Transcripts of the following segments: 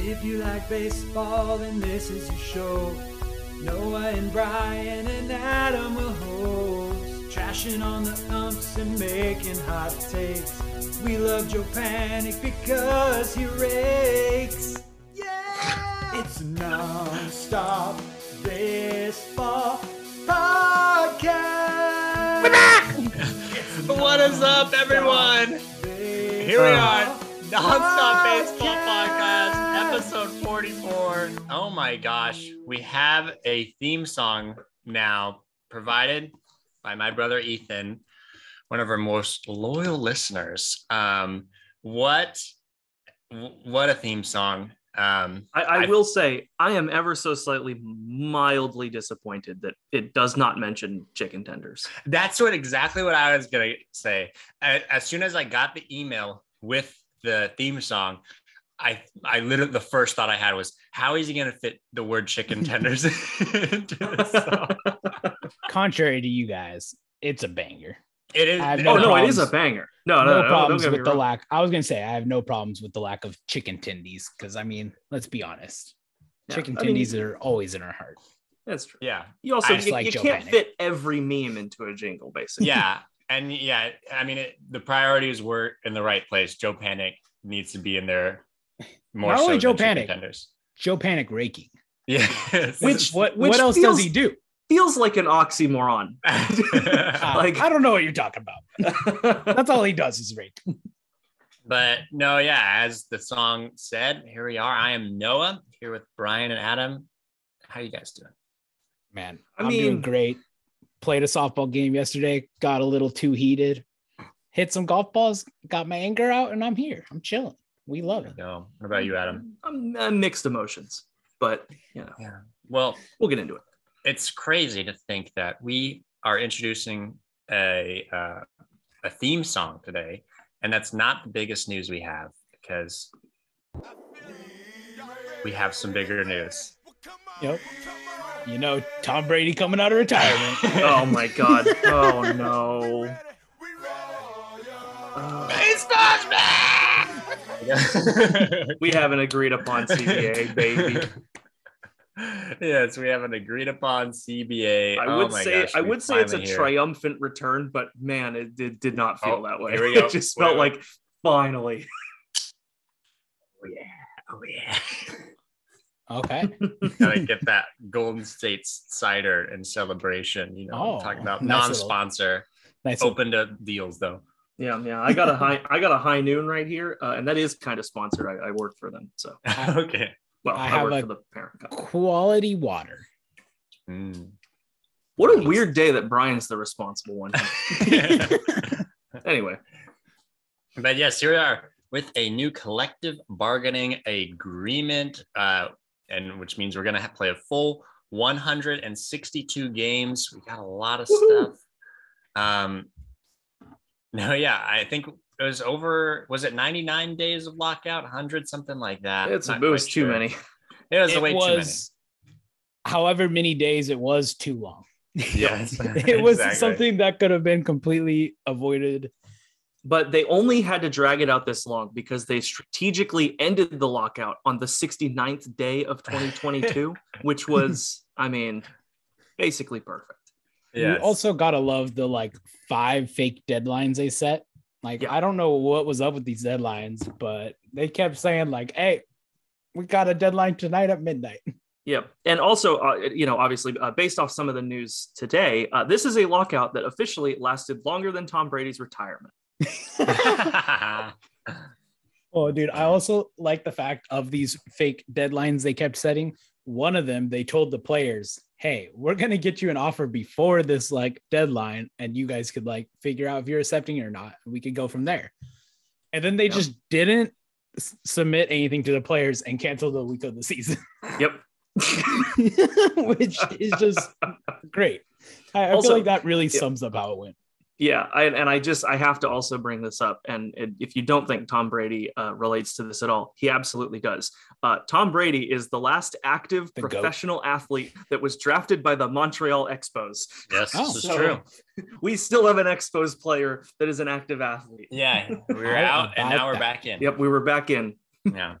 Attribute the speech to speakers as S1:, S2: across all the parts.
S1: If you like baseball, then this is your show. Noah and Brian and Adam will host. Trashing on the umps and making hot takes. We love Joe Panik because he rakes. Yeah! It's non-stop baseball podcast. We're back!
S2: What is up, everyone? Here we are, Nonstop Baseball Podcast, episode 44. My gosh, we have a theme song now provided by my brother Ethan, one of our most loyal listeners. Um, what, what a theme song! Um,
S3: I, I,
S2: I-
S3: will say I am ever so slightly mildly disappointed that it does not mention chicken tenders.
S2: That's what exactly what I was gonna say. As soon as I got the email with the theme song, I I literally the first thought I had was, how is he gonna fit the word chicken tenders into this song?
S4: contrary to you guys, it's a banger.
S2: It is.
S4: I have
S3: oh
S4: no
S3: no, it is a banger. No, no,
S4: No,
S3: no,
S4: problems with the
S3: wrong.
S4: lack. I was gonna say I have no problems with the lack of chicken tendies because I mean, let's be honest,
S3: Yeah,
S4: chicken
S3: I mean-
S4: tendies are always in our heart.
S3: That's true.
S2: yeah,
S3: You also you,
S4: like
S3: you can't
S4: Panic.
S3: fit every meme into a jingle, basically.
S2: yeah, and yeah. I mean, it, the priorities were in the right place. Joe Panik needs to be in there more.
S4: Not
S2: so
S4: only Joe
S2: than
S4: Panic.
S2: tenders.
S4: Joe Panik raking.
S2: Yeah.
S4: Which what
S3: which
S4: what else
S3: feels-
S4: does he do?
S3: feels like an oxymoron.
S4: Uh,
S3: Like-
S4: I don't know what you're talking about. That's all he does is rake.
S2: But no, yeah, as the song said, here we are. I am Noah here with Brian and Adam. How you guys doing?
S4: Man,
S3: I
S4: I'm
S3: mean-
S4: doing great. Played a softball game yesterday. Got a little too heated. Hit some golf balls. Got my anger out, and I'm here. I'm chilling. We love it.
S2: No. What about you, Adam?
S3: I'm, uh, mixed emotions, but you know,
S2: Yeah. Well,
S3: we'll get into it.
S2: it's crazy to think that we are introducing a uh, a theme song today, and that's not the biggest news we have because we have some bigger news.
S4: Yep. You know, Tom Brady coming out of retirement.
S3: Oh my god. Oh no. Uh, we have an agreed upon CBA, baby.
S2: yes, we have an agreed upon CBA.
S3: I
S2: Oh
S3: would
S2: my
S3: say
S2: gosh,
S3: I would say it's a
S2: here.
S3: triumphant return, but man, it did, did not feel
S2: Oh,
S3: that way.
S2: here we go.
S3: It just felt
S2: wait.
S3: like finally.
S2: Oh yeah, oh yeah.
S4: okay.
S2: Gotta get that Golden States cider in celebration. You know, what
S4: Oh,
S2: talking about
S4: nice
S2: non-sponsor,
S4: Nice.
S2: open to deals though.
S3: Yeah, yeah. I got a high I got a high noon right here, uh, and that is kind of sponsored. I, I work for them, so
S2: okay.
S3: well,
S4: I
S3: I,
S4: have
S3: work
S4: a-
S3: for the parent company.
S4: quality water.
S2: Mm.
S3: What a weird day that Brian's the responsible one. anyway,
S2: but yes, here we are with a new collective bargaining agreement, uh, and which means we're gonna have play a full 162 games. We got a lot of
S3: Woohoo.
S2: stuff. Um, no, yeah, I think it was over. Was it 99 days of lockout? 100, something like that.
S3: it's
S2: Not
S3: it was too
S2: sure.
S3: many.
S2: It was
S4: it
S2: way too many.
S4: however many days it was, too long.
S2: Yes,
S4: it was
S2: exactly.
S4: something that could have been completely avoided.
S3: But they only had to drag it out this long because they strategically ended the lockout on the 69th day of 2022, which was, I mean, basically perfect.
S2: Yes.
S4: You also gotta love the like five fake deadlines they set. Like
S3: Yeah.
S4: I don't know what was up with these deadlines, but they kept saying like, "Hey, we got a deadline tonight at midnight."
S3: Yep. And also, uh, you know, obviously, uh, based off some of the news today, uh, this is a lockout that officially lasted longer than Tom Brady's retirement.
S4: Oh, dude, I also like the fact of these fake deadlines they kept setting. One of them, they told the players, "Hey, we're gonna get you an offer before this like deadline, and you guys could like figure out if you're accepting it or not. We could go from there." And then they
S3: Yep.
S4: just didn't s- submit anything to the players and canceled the week of the season,
S3: Yep.
S4: which is just great. I, I
S3: Also-
S4: feel like that really
S3: yeah.
S4: sums up how it went.
S3: Yeah, I, and I just I have to also bring this up, and it, if you don't think Tom Brady uh, relates to this at all, he absolutely does. Uh, Tom Brady is the last active
S4: The goat.
S3: professional athlete that was drafted by the Montreal Expos.
S2: yes,
S4: Oh.
S2: this is true.
S3: We still have an Expos player that is an active athlete.
S2: Yeah, we were out and
S4: about
S2: now we're back in.
S3: Yep, we were back in.
S2: Yeah.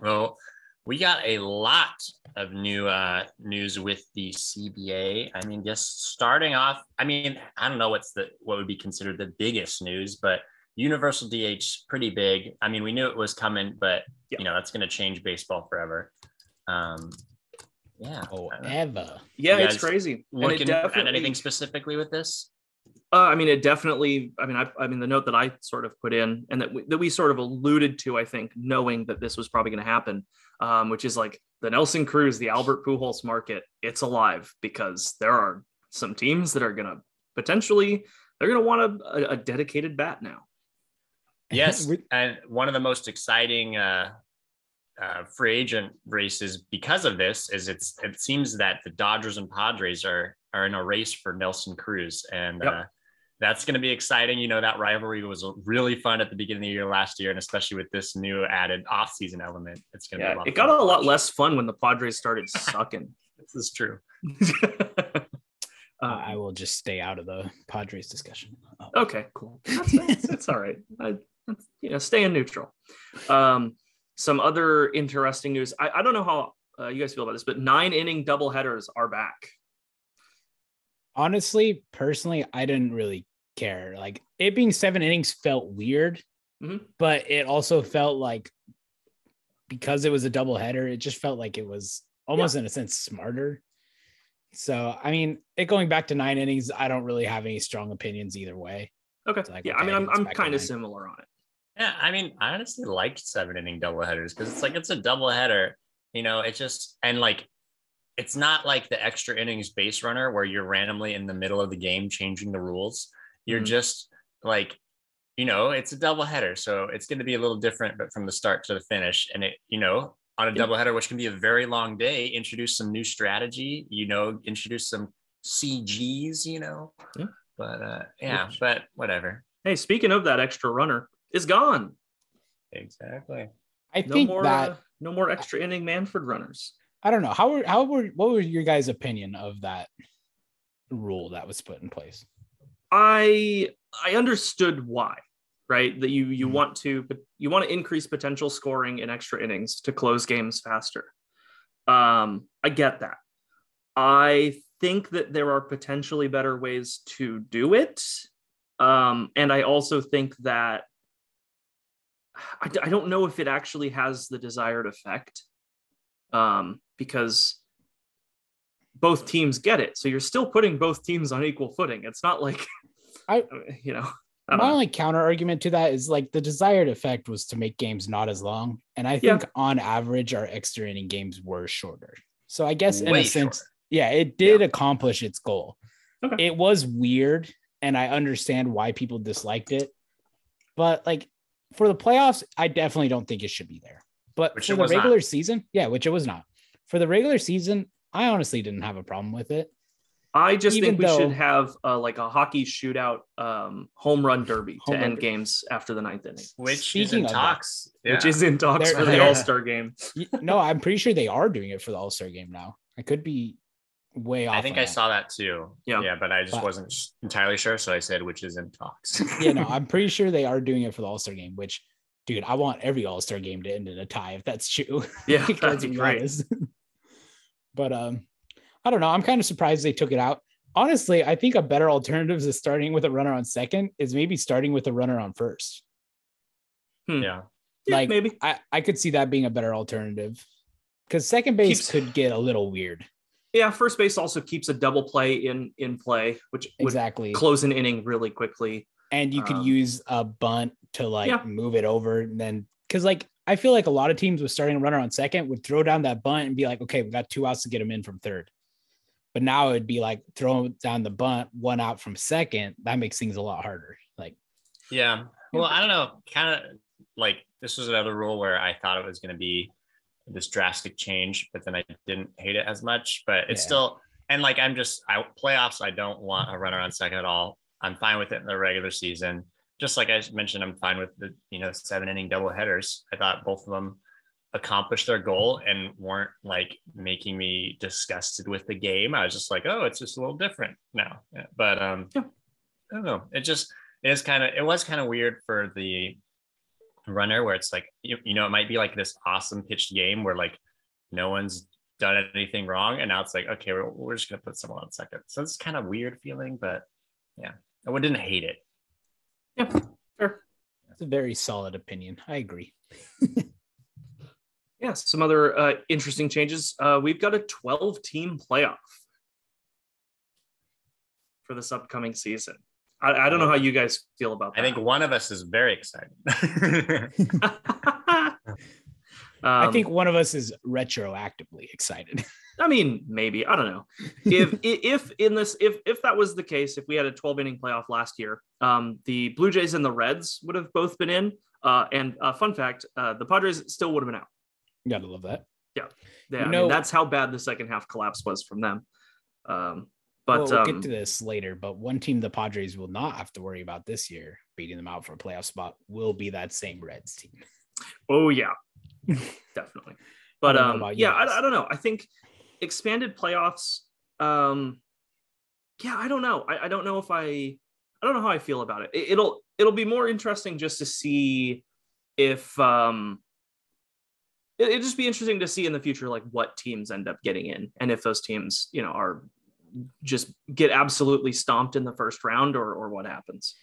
S2: Well, we got a lot of new uh, news with the CBA. I mean, just starting off, I mean, I don't know what's the what would be considered the biggest news, but universal DH pretty big. I mean, we knew it was coming, but
S3: Yeah.
S2: you know that's going to change baseball forever. Um, yeah.
S4: Oh,
S2: I.
S4: Forever.
S3: Yeah, it's
S2: guys
S3: crazy. And it
S2: Looking at anything specifically with this?
S3: Uh, I mean, it definitely. I mean, I, I mean, the note that I sort of put in, and that we, that we sort of alluded to, I think, knowing that this was probably going to happen, um, which is like the Nelson Cruz, the Albert Pujols market. It's alive because there are some teams that are going to potentially they're going to want a, a, a dedicated bat now.
S2: Yes, and one of the most exciting uh, uh, free agent races because of this is it's it seems that the Dodgers and Padres are are in a race for Nelson Cruz, and
S3: Yep.
S2: uh, that's going to be exciting. You know that rivalry was really fun at the beginning of the year last year, and especially with this new added offseason element, it's going to be
S3: Yeah,
S2: a lot.
S3: it got
S2: fun
S3: a lot less fun when the Padres started sucking.
S2: This is true.
S3: Um,
S4: I will just stay out of the Padres discussion. Oh.
S3: Okay, cool. That's, that's, that's all right. I, that's, you know, stay in neutral. Um, some other interesting news. I, I don't know how uh, you guys feel about this, but nine inning double headers are back.
S4: Honestly, personally, I didn't really care. Like it being seven innings felt weird,
S3: Mhm.
S4: but it also felt like because it was a double header, it just felt like it was almost in a sense smarter. So, I mean, it going back to nine innings, I don't really have any strong opinions either way.
S3: Okay.
S4: Like,
S3: yeah, I mean, I'm, I'm kind of similar on it.
S2: Yeah, I mean, I honestly liked seven inning doubleheaders because it's like it's a doubleheader. You know, it just and like it's not like the extra innings base runner where you're randomly in the middle of the game changing the rules. You're
S3: Mhm.
S2: just like, you know, it's a doubleheader, so it's going to be a little different, but from the start to the finish, and it, you know, on a
S3: Yeah.
S2: doubleheader, which can be a very long day, introduce some new strategy. You know, introduce some CGs. You know,
S3: Yeah.
S2: but uh, yeah,
S3: Which-
S2: but whatever.
S3: Hey, speaking of that extra runner, is gone.
S2: Exactly.
S4: I
S3: No
S4: think
S3: more.
S4: that
S3: uh, no more extra inning Manfred runners.
S4: I don't know how were how were what was your guys' opinion of that rule that was put in place?
S3: I I understood why, right? That you you
S4: Mhm.
S3: want to but you want to increase potential scoring in extra innings to close games faster. Um, I get that. I think that there are potentially better ways to do it. Um, and I also think that I, I don't know if it actually has the desired effect. Um, because both teams get it. So you're still putting both teams on equal footing. It's not like
S4: I-
S3: you know, I
S4: My
S3: know.
S4: only counter argument to that is like the desired effect was to make games not as long. And I
S3: Yeah.
S4: think on average, our extra inning games were shorter. So I guess in
S2: Way
S4: a sense,
S2: shorter.
S4: yeah, it did accomplish its goal.
S3: Okay.
S4: It was weird, and I understand why people disliked it. But like for the playoffs, I definitely don't think it should be there. But
S2: Which
S4: for the
S2: was not.
S4: regular season, yeah, which it was not. For the regular season, I honestly didn't have a problem with it.
S3: I just
S4: even
S3: think we
S4: though-
S3: should have uh, like a hockey shootout um, home run derby
S4: Home
S3: to
S4: run
S3: end
S4: derby.
S3: games after the ninth inning,
S2: which is in
S4: of that,
S2: talks,
S3: which is in talks
S4: There-
S3: for the
S4: there-
S3: All Star game.
S4: No, I'm pretty sure they are doing it for the All Star game now. I could be way off.
S2: I think I
S4: that.
S2: saw that too.
S3: Yeah.
S2: yeah, but I just
S4: But-
S2: wasn't entirely sure, so I said which is in talks.
S4: yeah, no, I'm pretty sure they are doing it for the All Star game. Which, dude, I want every All Star game to end in a tie if that's true.
S3: Yeah,
S4: Like,
S3: that'd
S4: let's
S3: be
S4: be
S3: great.
S4: Honest. but um, I don't know. I'm kind of surprised they took it out. Honestly, I think a better alternative is starting with a runner on second is maybe starting with a runner on first.
S2: yeah,
S3: Yeah,
S4: Like,
S3: maybe.
S4: I, I could see that being a better alternative because second base
S3: Keeps-
S4: could get a little weird.
S3: Yeah, first base also keeps a double play in in play, which would
S4: Exactly.
S3: close an inning really quickly.
S4: and you could
S3: Um,
S4: use a bunt to like
S3: Yeah.
S4: move it over and then because like I feel like a lot of teams with starting a runner on second would throw down that bunt and be like, okay, we got two outs to get him in from third. But now it'd be like throwing down the bunt, one out from second. That makes things a lot harder. Like,
S2: yeah. Well, I don't know. Kind of like this was another rule where I thought it was going to be this drastic change, but then I didn't hate it as much. But it's
S4: Yeah.
S2: still and like I'm just I playoffs. I don't want a runner on second at all. I'm fine with it in the regular season. Just like I mentioned, I'm fine with the you know seven inning double headers. I thought both of them accomplished their goal and weren't like making me disgusted with the game. I was just like, oh, it's just a little different now. But um,
S3: Yeah.
S2: I don't know. It just it is kind of it was kind of weird for the runner where it's like you, you know it might be like this awesome pitched game where like no one's done anything wrong, and now it's like, okay, we're, we're just gonna put someone on second. So it's kind of weird feeling, but yeah, I didn't hate it.
S3: Yeah, fair.
S4: It's a very solid opinion. I agree.
S3: Yeah, some other uh, interesting changes. Uh, we've got a 12 team playoff for this upcoming season. I, I don't know how you guys feel about that.
S2: I think one of us is very excited.
S4: I
S3: Um,
S4: think one of us is retroactively excited.
S3: I mean, maybe I don't know. If if in this if if that was the case, if we had a 12 inning playoff last year, um, the Blue Jays and the Reds would have both been in. Uh, and uh, fun fact, uh, the Padres still would have been out.
S4: You Gotta love that.
S3: Yeah,
S4: You
S3: I
S4: know-
S3: mean, that's how bad the second half collapse was from them. Um, but
S4: well, we'll
S3: um,
S4: get to this later. But one team the Padres will not have to worry about this year beating them out for a playoff spot will be that same Reds team.
S3: Oh yeah, definitely. But
S4: don't
S3: um, yeah, I. I don't know. I think expanded playoffs. Um, yeah, I don't know. I, I don't know if I. I don't know how I feel about it. it. It'll it'll be more interesting just to see if um. It, it'd just be interesting to see in the future like what teams end up getting in, and if those teams you know are just get absolutely stomped in the first round or or what happens.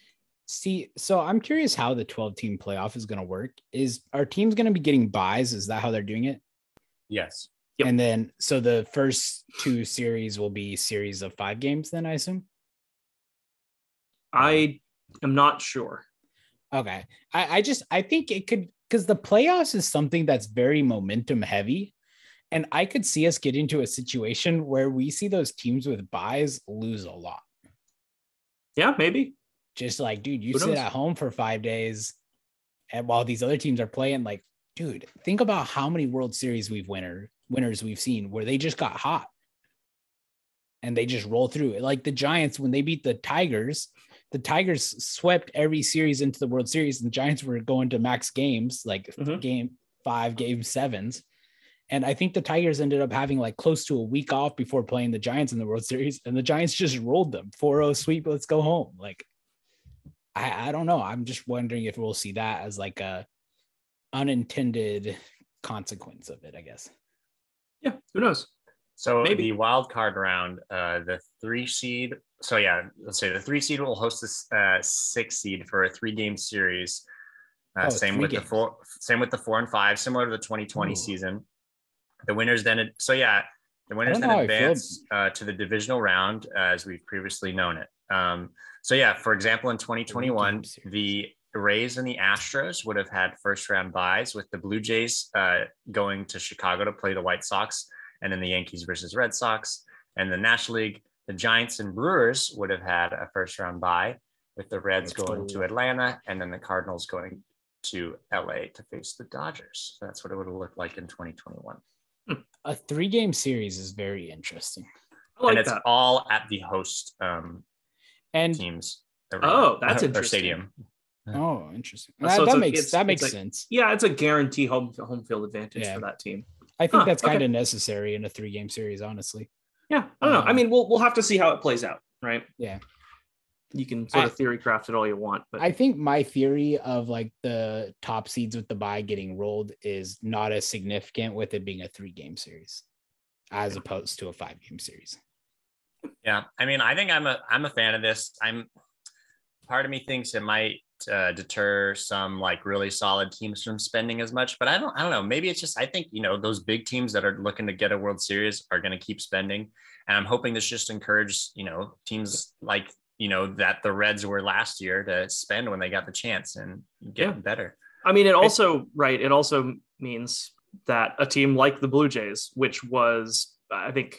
S4: See, so I'm curious how the 12 team playoff is going to work. Is our teams going to be getting buys? Is that how they're doing it?
S2: yes.
S3: Yep.
S4: And then, so the first two series will be series of five games, then I assume.
S3: I am not sure.
S4: Okay. I, I just I think it could because the playoffs is something that's very momentum heavy. And I could see us get into a situation where we see those teams with buys lose a lot.
S3: Yeah, maybe.
S4: Just like, dude, you
S3: Who
S4: sit
S3: knows?
S4: at home for five days and while these other teams are playing, like, dude, think about how many World Series we've winner winners we've seen where they just got hot and they just roll through it. Like the Giants, when they beat the Tigers, the Tigers swept every series into the World Series, and the Giants were going to max games, like
S3: Mhm.
S4: game five, game sevens. And I think the Tigers ended up having like close to a week off before playing the Giants in the World Series, and the Giants just rolled them 4 0 sweep. Let's go home. Like, I, I don't know. I'm just wondering if we'll see that as like a unintended consequence of it, I guess.
S3: Yeah, who knows?
S2: So
S3: Maybe.
S2: the wild card round, uh, the three seed. So yeah, let's say the three seed will host this uh, six seed for a three game series. Uh,
S4: Oh,
S2: same with the four. Same with the four and five, similar to the 2020
S4: Ooh.
S2: season. The winners then. So yeah, the winners then
S4: know how I feel.
S2: advance uh, to the divisional round as we've previously known it. Um, so yeah, for example, in 2021, the Rays and the Astros would have had first round buys, with the Blue Jays uh, going to Chicago to play the White Sox, and then the Yankees versus Red Sox. And the National League, the Giants and Brewers would have had a first round bye, with the Reds
S4: That's
S2: going
S4: cool.
S2: to Atlanta, and then the Cardinals going to LA to face the Dodgers. So that's what it would have looked like in 2021.
S4: A three game series is very interesting.
S3: I like
S2: and it's
S3: that.
S2: all at the host um,
S4: And
S2: teams.
S3: Oh, that's
S2: or
S3: interesting.
S2: stadium.
S4: Oh, interesting. That,
S3: it's
S4: that
S3: a-
S4: makes
S3: it's-
S4: that makes
S3: like-
S4: sense.
S3: Yeah, it's a guarantee home home field advantage
S4: Yeah.
S3: for that team.
S4: I think
S3: Huh,
S4: that's kind
S3: okay.
S4: of necessary in a three game series, honestly.
S3: Yeah, I don't know. I
S4: Um,
S3: mean, we'll we'll have to see how it plays out, right?
S4: Yeah.
S3: You can sort
S4: I-
S3: of theory craft it all you want, but
S4: I think my theory of like the top seeds with the buy getting rolled is not as significant with it being a three game series as opposed to a five game series.
S2: Yeah, I mean, I think I'm a I'm a fan of this. I'm part of me thinks it might uh, deter some like really solid teams from spending as much, but I don't I don't know. Maybe it's just I think you know those big teams that are looking to get a World Series are going to keep spending, and I'm hoping this just encourages you know teams like you know that the Reds were last year to spend when they got the chance and get
S3: Yeah.
S2: better.
S3: I mean, it also right. It also means that a team like the Blue Jays, which was I think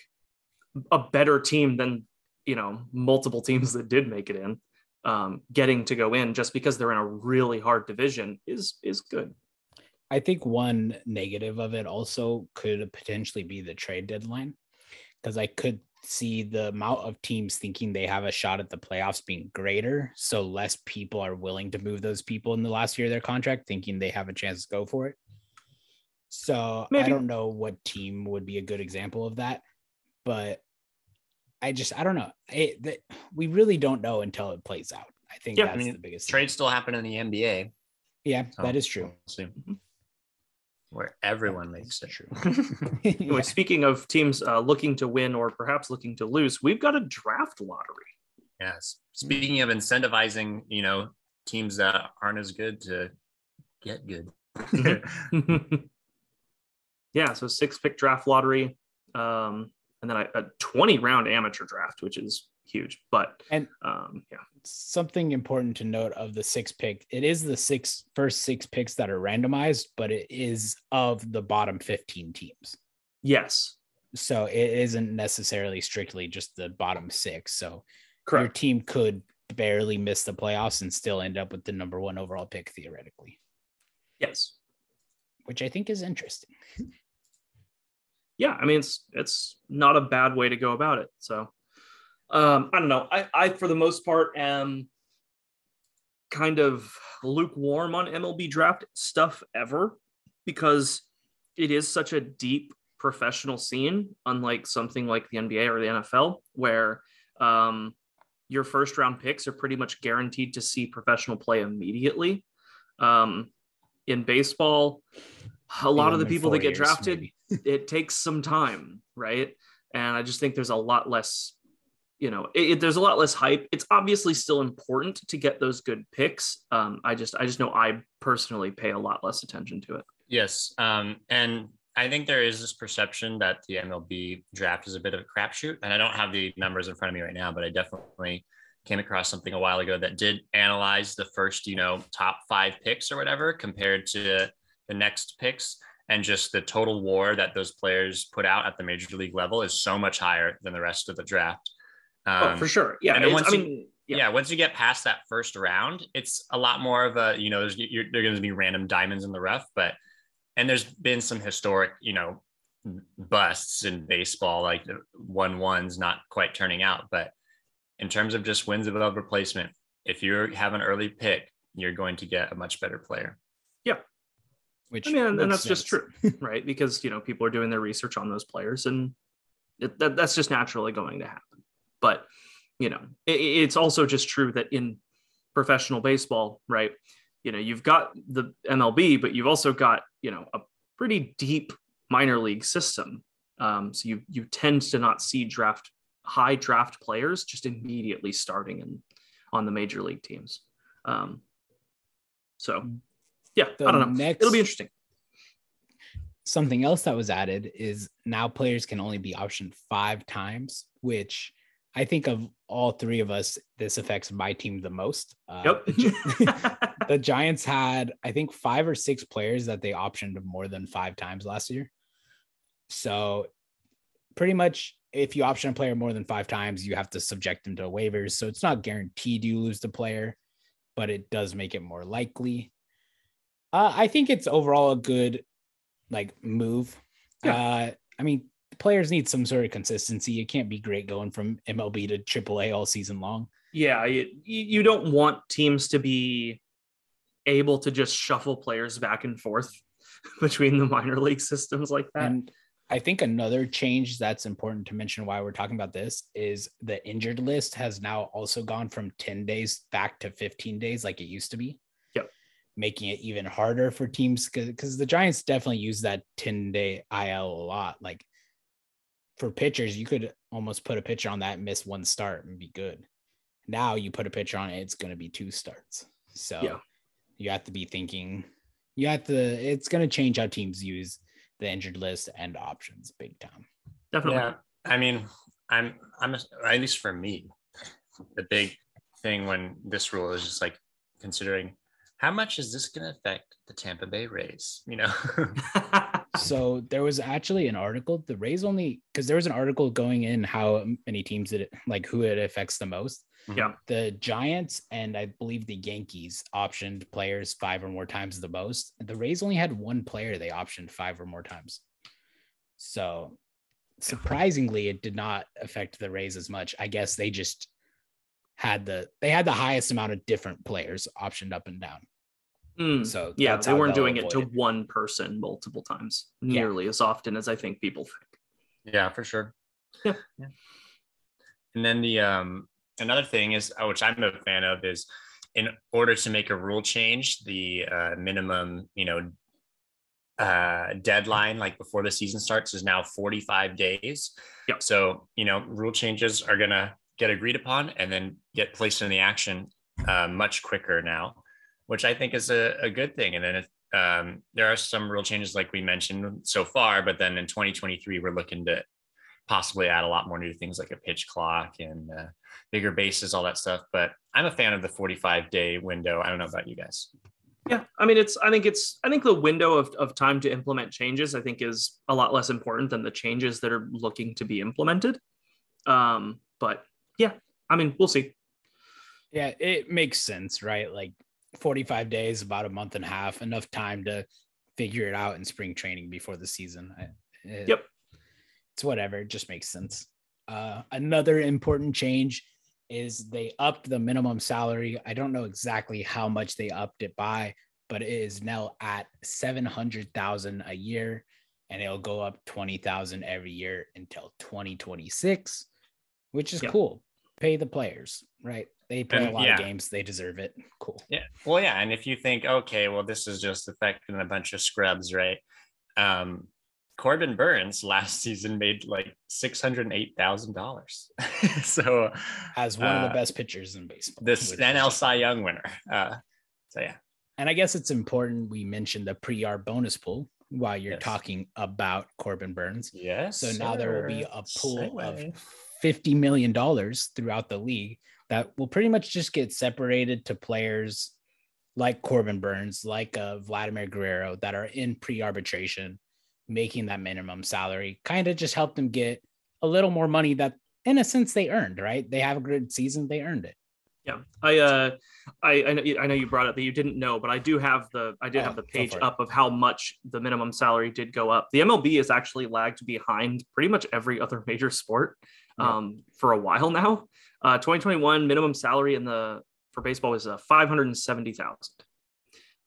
S3: a better team than you know multiple teams that did make it in, um, getting to go in just because they're in a really hard division is is good.
S4: I think one negative of it also could potentially be the trade deadline because I could see the amount of teams thinking they have a shot at the playoffs being greater. So less people are willing to move those people in the last year of their contract, thinking they have a chance to go for it. So I don't know what team would be a good example of that, but I just I don't know. It, that we really don't know until it plays out. I think
S3: Yeah, I
S4: that's
S2: mean,
S4: the biggest thing.
S2: Trades still happen in the NBA.
S4: Yeah,
S2: so
S4: that is true.
S2: we'll see.
S3: Mhm.
S2: Where everyone makes it.
S4: True.
S3: Anyway, speaking of teams uh, looking to win or perhaps looking to lose, we've got a draft lottery.
S2: Yes. Speaking of incentivizing, you know, teams that aren't as good to get good.
S3: yeah, so six pick draft lottery, um, and then a, a twenty round amateur draft, which is huge. But
S4: And-
S3: um, yeah,
S4: Something important to note of the six pick, it is the six first six picks that are randomized, but it is of the bottom 15 teams.
S3: yes,
S4: So it isn't necessarily strictly just the bottom six. So your team could barely miss the playoffs and still end up with the number one overall pick theoretically,
S3: Yes,
S4: which I think is interesting.
S3: yeah. I mean, it's it's not a bad way to go about it. So um, I don't know. I, I for the most part am kind of lukewarm on MLB draft stuff ever because it is such a deep professional scene, unlike something like the NBA or the NFL, where um, your first round picks are pretty much guaranteed to see professional play immediately. Um, in baseball, a lot of the people that get
S4: years,
S3: drafted, it takes some time, right? And I just think there's a lot less, you know, it, it- there's a lot less hype. It's obviously still important to get those good picks. Um, I just, I just know I personally pay a lot less attention to it.
S2: Yes. Um, and I think there is this perception that the MLB draft is a bit of a crapshoot. And I don't have the numbers in front of me right now, but I definitely came across something a while ago that did analyze the first, you know, top five picks or whatever compared to the next picks. And just the total war that those players put out at the major league level is so much higher than the rest of the draft.
S3: oh,
S2: Um,
S3: for sure. Yeah.
S2: and once
S3: I
S2: you- yeah.
S3: yeah.
S2: once you get past that first round it's a lot more of a you know there's you're, there going to be random diamonds in the rough but and there's been some historic you know busts in baseball like the one ones not quite turning out but in terms of just wins above replacement if you have an early pick you're going to get a much better player
S4: Which
S3: I mean, and, that's just true, right? Because you know people are doing their research on those players, and it, that, that's just naturally going to happen. But you know, it, it's also just true that in professional baseball, right? You know, you've got the MLB, but you've also got you know a pretty deep minor league system. Um, so you you tend to not see draft high draft players just immediately starting in on the major league teams. Um, so yeah,
S4: The
S3: I don't know.
S4: next-
S3: It'll be interesting.
S4: something else that was added is now players can only be optioned five times, which I think of all three of us, this affects my team the most. Uh,
S3: Yep.
S4: the, the Giants had, I think, five or six players that they optioned more than five times last year. So, pretty much, if you option a player more than five times, you have to subject them to waivers. So, it's not guaranteed you lose the player, but it does make it more likely. Uh, I think it's overall a good like move.
S3: Yeah.
S4: Uh, I mean, players need some sort of consistency. It can't be great going from MLB to AAA all season long.
S3: yeah, you, you don't want teams to be able to just shuffle players back and forth between the minor league systems like that.
S4: And I think another change that's important to mention why we're talking about this is the injured list has now also gone from 10 days back to 15 days like it used to be.
S3: Yep.
S4: Making it even harder for teams because the Giants definitely use that 10 day IL a lot. Like for pitchers, you could almost put a pitcher on that and miss one start and be good. Now you put a pitcher on it, it's going to be two starts. So
S3: Yeah.
S4: you have to be thinking, you have to, it's going to change how teams use the injured list and options big time.
S3: Definitely.
S2: Yeah, I mean, I'm I'm at least for me, the big thing when this rule is just like considering how much is this going to affect the Tampa Bay Rays? You know,
S4: So there was actually an article. The Rays only because there was an article going in how many teams it like who it affects the most. Mm-hmm.
S3: Yeah.
S4: The Giants and I believe the Yankees optioned players five or more times the most. The Rays only had one player they optioned five or more times. So surprisingly, it did not affect the Rays as much. I guess they just had the they had the highest amount of different players optioned up and down.
S3: Mm,
S4: So
S3: yeah, they weren't doing it to one person multiple times,
S4: Yeah.
S3: nearly as often as I think people think.
S2: yeah, for sure.
S3: Yeah.
S2: And then the um another thing is, uh, which I'm a fan of, is in order to make a rule change, the uh, minimum, you know, uh, deadline, like before the season starts, is now 45 days.
S3: Yep.
S2: So, you know, rule changes are going to get agreed upon and then get placed in the action uh, much quicker now, which I think is a, a good thing. And then it, um, there are some rule changes, like we mentioned so far, but then in 2023, we're looking to possibly add a lot more new things like a pitch clock and uh, bigger bases, all that stuff. But I'm a fan of the 45 day window. I don't know about you guys.
S3: Yeah, I mean, it's. I think it's. I think the window of, of time to implement changes, I think, is a lot less important than the changes that are looking to be implemented. Um, but yeah, I mean, we'll see.
S4: Yeah, it makes sense, right? Like 45 days, about a month and a half, enough time to figure it out in spring training before the season. It,
S3: Yep.
S4: It's whatever. It just makes sense. Uh, another important change is they upped the minimum salary. I don't know exactly how much they upped it by, but it is now at 700,000 a year and it'll go up 20,000 every year until 2026, which is
S3: Yep.
S4: cool. Pay the players, right? They play a lot
S2: yeah.
S4: of games. They deserve it. Cool.
S2: Yeah. Well, yeah. And if you think, okay, well, this is just affecting a bunch of scrubs, right? Um, Corbin Burnes last season made like six hundred and eight thousand dollars. so
S4: As one of
S2: Uh,
S4: the best pitchers in baseball.
S2: this NL Cy Young winner. Uh, so yeah,
S4: And I guess it's important we mention the pre-arb bonus pool while you're
S2: Yes.
S4: talking about Corbin Burnes.
S2: yes.
S4: So now there will be a pool
S2: Segue.
S4: of $50 million throughout the league that will pretty much just get separated to players like Corbin Burnes, like uh, Vladimir Guerrero that are in pre-arbitration, making that minimum salary, kind of just help them get a little more money that in a sense they earned, right? They have a good season, they earned it.
S3: Yeah, I uh, I I know, I know you brought it that you didn't know, but I do have the I did
S4: Oh,
S3: have the page up of how much the minimum salary did go up. The MLB has actually lagged behind pretty much every other major sport
S4: Yeah.
S3: um, for a while now. Uh, 2021 minimum salary in the for baseball was uh, 570,000.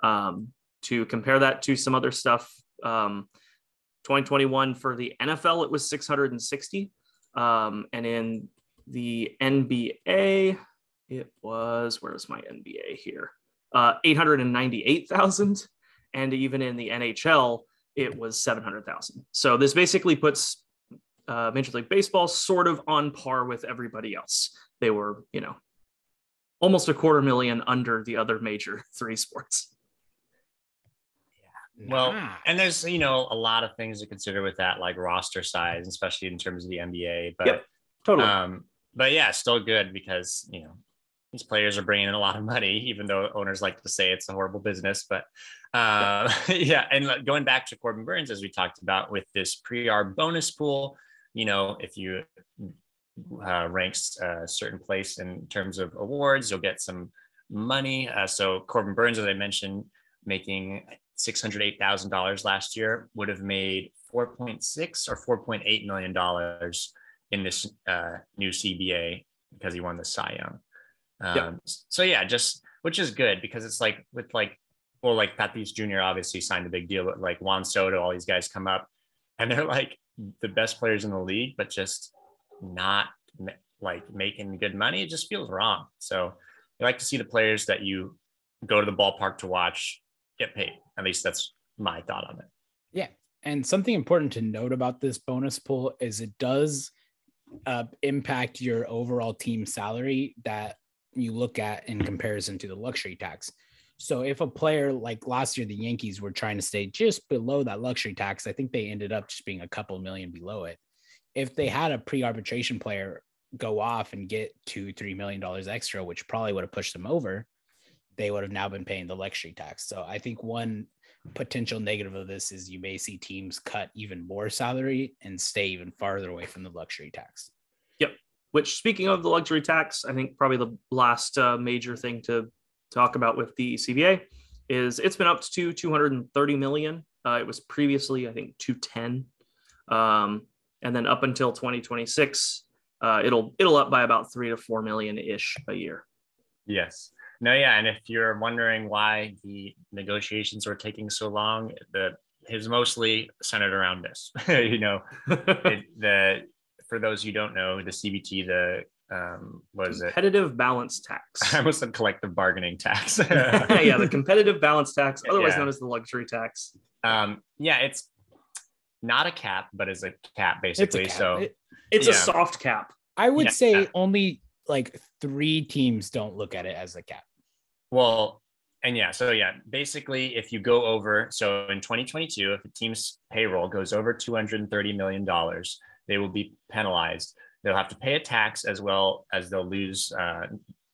S3: Um, to compare that to some other stuff, um, 2021 for the NFL it was 660, um, and in the NBA it was where's my NBA here? Uh, 898,000. And even in the NHL, it was 700,000. So this basically puts uh, Major League Baseball sort of on par with everybody else. They were, you know, almost a quarter million under the other major three sports. Yeah.
S2: Well,
S4: Nah.
S2: and there's you know a lot of things to consider with that, like roster size, especially in terms of the NBA. But
S3: Yep, Totally.
S2: um, but yeah, still good because you know these players are bringing in a lot of money, even though owners like to say it's a horrible business. But uh, yeah, and going back to Corbin Burnes, as we talked about with this pre-arb bonus pool, you know, if you uh, ranks a certain place in terms of awards, you'll get some money. Uh, so Corbin Burnes, as I mentioned, making six hundred eight thousand dollars last year, would have made four point six or four point eight million dollars in this uh, new CBA because he won the Cy Young. Um. So yeah, just which is good because it's like with like well, like Tatis Jr. obviously signed a big deal, but like Juan Soto, all these guys come up and they're like the best players in the league, but just not like making good money. It just feels wrong. So you like to see the players that you go to the ballpark to watch get paid. At least that's my thought on it.
S4: Yeah. And something important to note about this bonus pool is it does uh, impact your overall team salary that you look at in comparison to the luxury tax. So if a player like last year, the Yankees were trying to stay just below that luxury tax, I think they ended up just being a couple million below it. If they had a pre-arbitration player go off and get two, three million dollars extra, which probably would have pushed them over, they would have now been paying the luxury tax. So I think one potential negative of this is you may see teams cut even more salary and stay even farther away from the luxury tax.
S3: Which, speaking of the luxury tax, I think probably the last uh, major thing to talk about with the CBA is it's been up to 230 million. Uh, it was previously, I think, 210, um, and then up until 2026, uh, it'll it'll up by about three to four million ish a year.
S2: Yes. No, yeah. And if you're wondering why the negotiations were taking so long, the it was mostly centered around this. you know, it, the for those who don't know, the CBT, the um, what is it?
S3: Competitive balance tax.
S2: I almost said collective bargaining tax.
S3: yeah, the competitive balance tax, otherwise
S2: Yeah.
S3: known as the luxury tax.
S2: um, yeah, it's not a cap, but it's a cap
S4: It's a
S2: basically.
S4: cap.
S2: So
S4: It-
S3: It's a soft cap.
S4: I would
S2: Yeah.
S4: say only like three teams don't look at it as a cap.
S2: Well, and yeah, so yeah, basically, if you go over, so in 2022, if a team's payroll goes over 230 million dollars, they will be penalized. They'll have to pay a tax as well as they'll lose uh,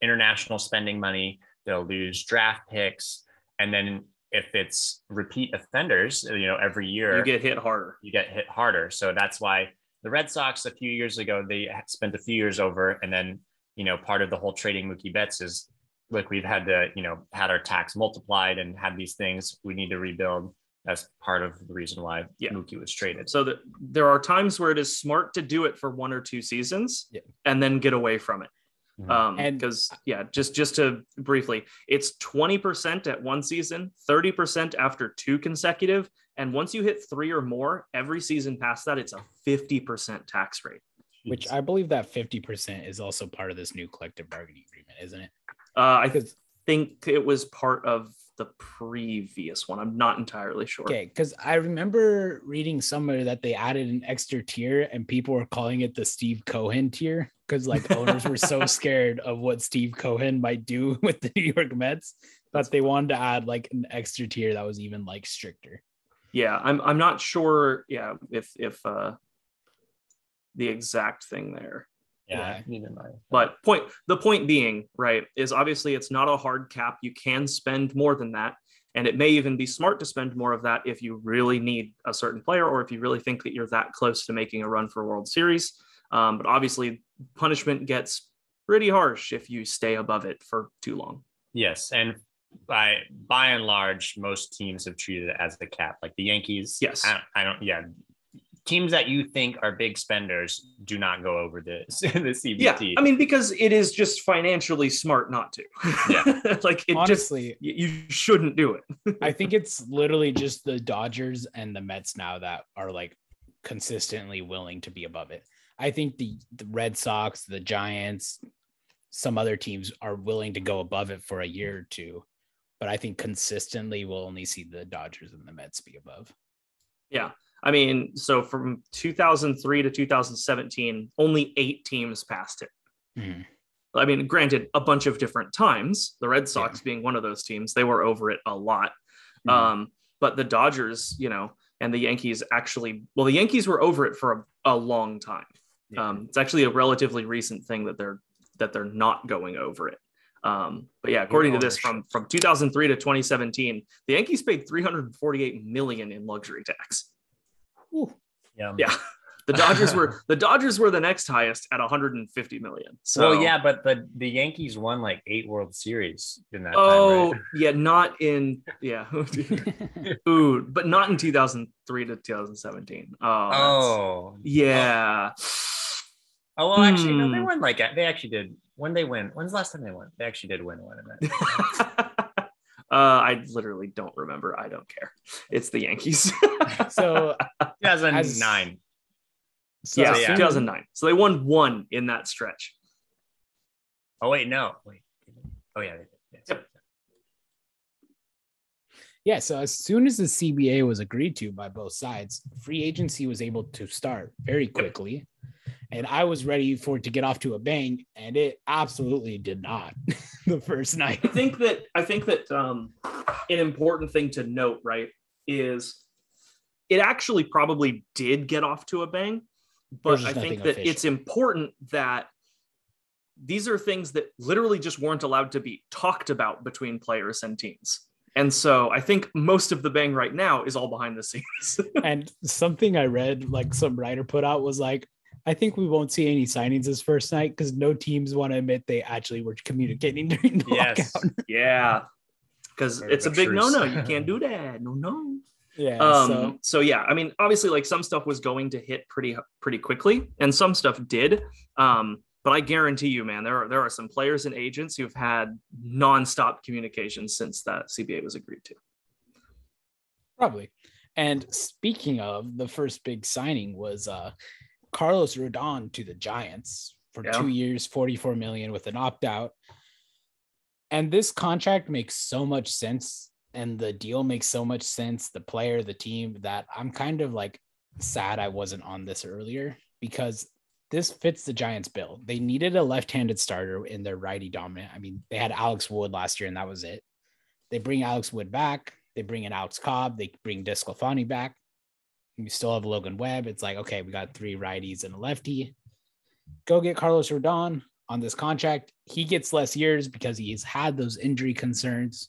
S2: international spending money. They'll lose draft picks, and then if it's repeat offenders, you know, every year
S3: You get hit harder.
S2: you get hit harder. So that's why the Red Sox a few years ago they spent a few years over, and then you know part of the whole trading Mookie Betts is look we've had to you know had our tax multiplied and had these things we need to rebuild. That's part of the reason why
S3: Yeah.
S2: Mookie was traded.
S3: So that there are times where it is smart to do it for one or two seasons
S4: Yeah.
S3: and then get away from it.
S2: Mhm.
S3: Um,
S4: And-
S3: because yeah, just just to briefly, it's 20% at one season, 30% after two consecutive, and once you hit three or more, every season past that, it's a 50% tax rate.
S4: Which I believe that 50% is also part of this new collective bargaining agreement, isn't it?
S3: Uh, I
S4: Because
S3: think it was part of the previous one. I'm not entirely sure.
S4: okay, because I remember reading somewhere that they added an extra tier and people were calling it the Steve Cohen tier because like owners were so scared of what Steve Cohen might do with the New York Mets that they wanted to add like an extra tier that was even like stricter.
S3: Yeah, I'm I'm not sure. Yeah, if if uh, the exact thing there.
S2: Yeah,
S4: yeah.
S2: neither mind.
S3: But point the point being, right, is obviously it's not a hard cap. You can spend more than that. And it may even be smart to spend more of that if you really need a certain player or if you really think that you're that close to making a run for World Series. Um, but obviously, punishment gets pretty harsh if you stay above it for too long.
S2: Yes, and by by and large, most teams have treated it as the cap. Like the Yankees.
S3: Yes.
S2: I don't, I don't yeah. Teams that you think are big spenders do not go over the the CBT.
S3: Yeah, I mean, because it is just financially smart not to.
S2: Yeah.
S3: like it just
S4: Honestly,
S3: you you shouldn't do it.
S4: I think it's literally just the Dodgers and the Mets now that are like consistently willing to be above it. I think the, the Red Sox, the Giants, some other teams are willing to go above it for a year or two. But I think consistently we'll only see the Dodgers and the Mets be above.
S3: Yeah. I mean, so from 2003 to 2017, only eight teams passed it.
S4: Mhm.
S3: I mean, granted, a bunch of different times, the Red Sox being one of those teams, they were over it a lot.
S4: Mhm.
S3: Um, but the Dodgers, you know, and the Yankees actually, well, the Yankees were over it for a, a long time.
S4: Yeah.
S3: Um, it's actually a relatively recent thing that they're that they're not going over it. Um, but yeah, according to this, from from 2003 to 2017, the Yankees paid 348 million in luxury tax.
S2: Yeah.
S3: Yeah. The Dodgers were the Dodgers were the next highest at 150 million. So
S2: well, yeah, but the the Yankees won like eight World Series in that
S3: Oh,
S2: time.
S3: yeah, not in yeah. Ooh, but not in 2003 to 2017. Oh.
S2: Oh.
S3: Yeah.
S2: Oh well, actually, no, they
S3: Hmm.
S2: won like they actually did. When they win, when's the last time they won? They actually did win one in that.
S3: uh, I literally don't remember. I don't care. It's the Yankees.
S4: so
S2: 2009.
S4: so
S3: yeah,
S4: as
S2: yeah.
S3: 2009. So they won one in that stretch.
S2: Oh wait, no, wait. Oh yeah, they did. Yes.
S3: Yep.
S4: Yeah, so as soon as the CBA was agreed to by both sides, free agency was able to start very quickly. And I was ready for it to get off to a bang, and it absolutely did not the first night.
S3: I think that I think that um, an important thing to note, right, is it actually probably did get off to a bang, but I think that
S4: official.
S3: it's important that these are things that literally just weren't allowed to be talked about between players and teams. And so I think most of the bang right now is all behind the scenes.
S4: And something I read, like some writer put out, was like, I think we won't see any signings this first night because no teams want to admit they actually were communicating during the
S2: Yes.
S4: lockout.
S3: yeah. Because it's a big no no. You can't do that. No, no.
S4: Yeah.
S3: um
S4: so
S3: so. yeah i mean obviously like some stuff was going to hit pretty pretty quickly and some stuff did um but i guarantee you man there are there are some players and agents who've had nonstop communication since that cba was agreed to
S4: Probably. And speaking of, the first big signing was uh Carlos Rodon to the Giants for
S3: Yeah.
S4: two years, 44 million with an opt out. And this contract makes so much sense, and the deal makes so much sense. The player, the team, that I'm kind of like sad I wasn't on this earlier because this fits the Giants' bill. They needed a left-handed starter in their righty dominant. I mean, they had Alex Wood last year, and that was it. They bring Alex Wood back. They bring in Alex Cobb. They bring DeSclafani back. You still have Logan Webb. It's like, okay, we got three righties and a lefty. Go get Carlos Rodon on this contract. He gets less years because he's had those injury concerns.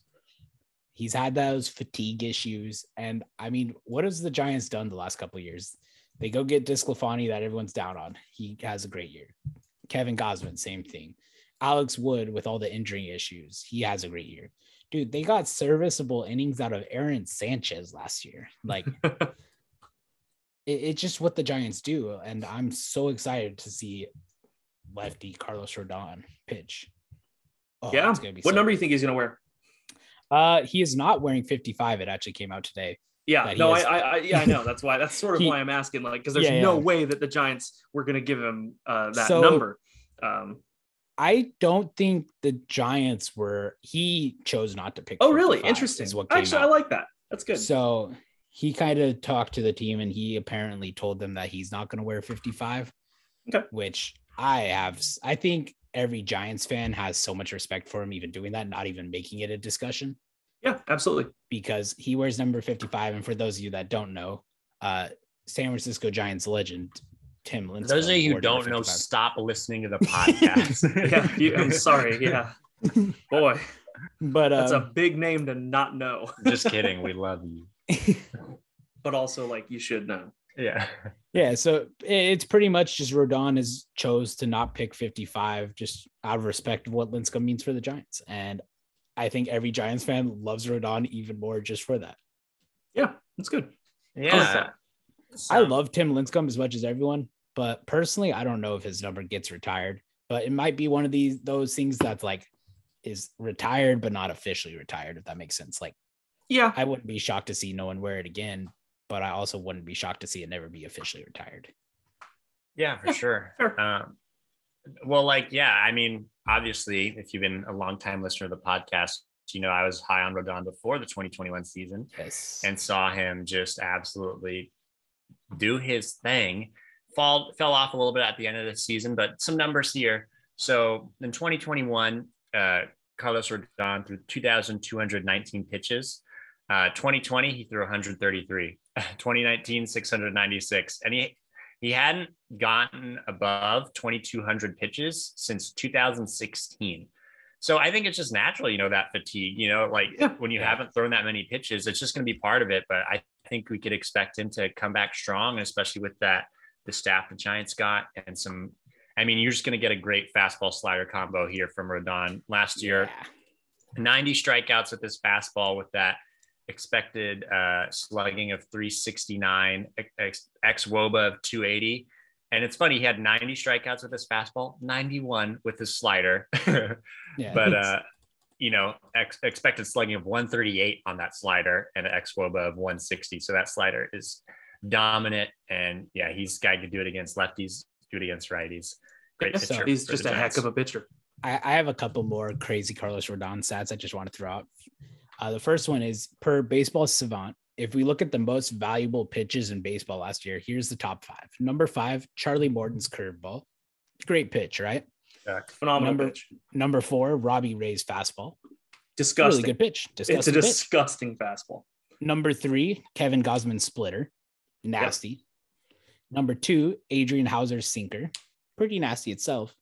S4: He's had those fatigue issues. And I mean, what has the Giants done the last couple years? They go get DeSclafani that everyone's down on. He has a great year. Kevin Gausman, same thing. Alex Wood with all the injury issues, he has a great year. Dude, they got serviceable innings out of Aaron Sanchez last year. Like it's just what the Giants do. And I'm so excited to see lefty Carlos Rodon pitch. Oh,
S3: yeah.
S4: it's gonna be
S3: What number do you think he's gonna wear?
S4: Uh, he is not wearing 55. It actually came out today.
S3: Yeah, no, I, I, I, yeah, I know. That's why. That's sort of
S4: He-
S3: why I'm asking, like, because there's
S4: Yeah,
S3: no
S4: yeah.
S3: way that the Giants were going to give him uh, that
S4: So-
S3: number. Um,
S4: I don't think the Giants were. He chose not to pick.
S3: oh, really? Interesting.
S4: Is what
S3: Actually,
S4: out.
S3: I like that. That's good.
S4: So he kind of talked to the team and he apparently told them that he's not going to wear 55.
S3: Okay.
S4: Which I have, I think every Giants fan has so much respect for him, even doing that, not even making it a discussion
S3: yeah, absolutely.
S4: because he wears number 55. And for those of you that don't know, uh, San Francisco Giants legend Tim
S2: For
S4: Lincecum.
S2: those of you who don't know, stop listening to the podcast.
S3: Yeah, you, I'm sorry. Yeah, boy,
S4: but
S3: that's a
S4: um,
S3: big name to not know,
S2: Just kidding. We love you.
S3: but also like you should know.
S2: Yeah.
S4: Yeah, so it's pretty much just Rodon has chose to not pick 55 just out of respect of what Lincecum means for the Giants. And I think every Giants fan loves Rodon even more just for that.
S3: Yeah, that's good.
S2: Yeah.
S4: I
S2: So-
S4: love Tim Lincecum as much as everyone, but personally, I don't know if his number gets retired. But it might be one of these those things that's like is retired but not officially retired, if that makes sense. Like
S3: Yeah,
S4: I wouldn't be shocked to see no one wear it again, but I also wouldn't be shocked to see it never be officially retired.
S2: Yeah, for sure.
S3: sure.
S2: Um, well, like, yeah, I mean, obviously, if you've been a long time listener of the podcast, you know, I was high on Rodon before the 2021 season
S4: Yes.
S2: and saw him just absolutely do his thing. Fall fell off a little bit at the end of the season, but some numbers here. So in 2021, uh, Carlos Rodon threw 2,219 pitches. Uh, 2020, he threw 133. 2019, 696, and he he hadn't gotten above 2,200 pitches since 2016. So I think it's just natural, you know, that fatigue, you know, like
S3: Yeah.
S2: when you
S4: Yeah.
S2: haven't thrown that many pitches, it's just going to be part of it. But I think we could expect him to come back strong, especially with that the staff the Giants got and some. I mean, you're just going to get a great fastball slider combo here from Rodon. Last year,
S4: Yeah.
S2: 90 strikeouts with this fastball with that expected uh, slugging of 369, ex, ex wOBA of 280. And it's funny, he had 90 strikeouts with his fastball, 91 with his slider.
S4: Yeah.
S2: but, uh, you know, ex- expected slugging of 138 on that slider and an ex wOBA of 160. So that slider is dominant. And yeah, he's guy could do it against lefties, do it against righties. Great
S3: Yeah,
S2: pitcher.
S3: he's just
S2: the
S3: a heck of a pitcher.
S4: I, I have a couple more crazy Carlos Rodon stats I just want to throw out. Uh, the first one is per baseball savant. If we look at the most valuable pitches in baseball last year, here's the top five. Number five, Charlie Morton's curveball. Great pitch, right?
S3: Yeah, Phenomenal
S4: Number-
S3: pitch.
S4: Number four, Robbie Ray's fastball.
S3: Disgusting.
S4: Really good pitch.
S3: it's
S4: Disgusting
S3: a
S4: pitch.
S3: disgusting fastball.
S4: Number three, Kevin Gausman's splitter. Nasty. Number two, Adrian Houser's sinker. Pretty nasty itself.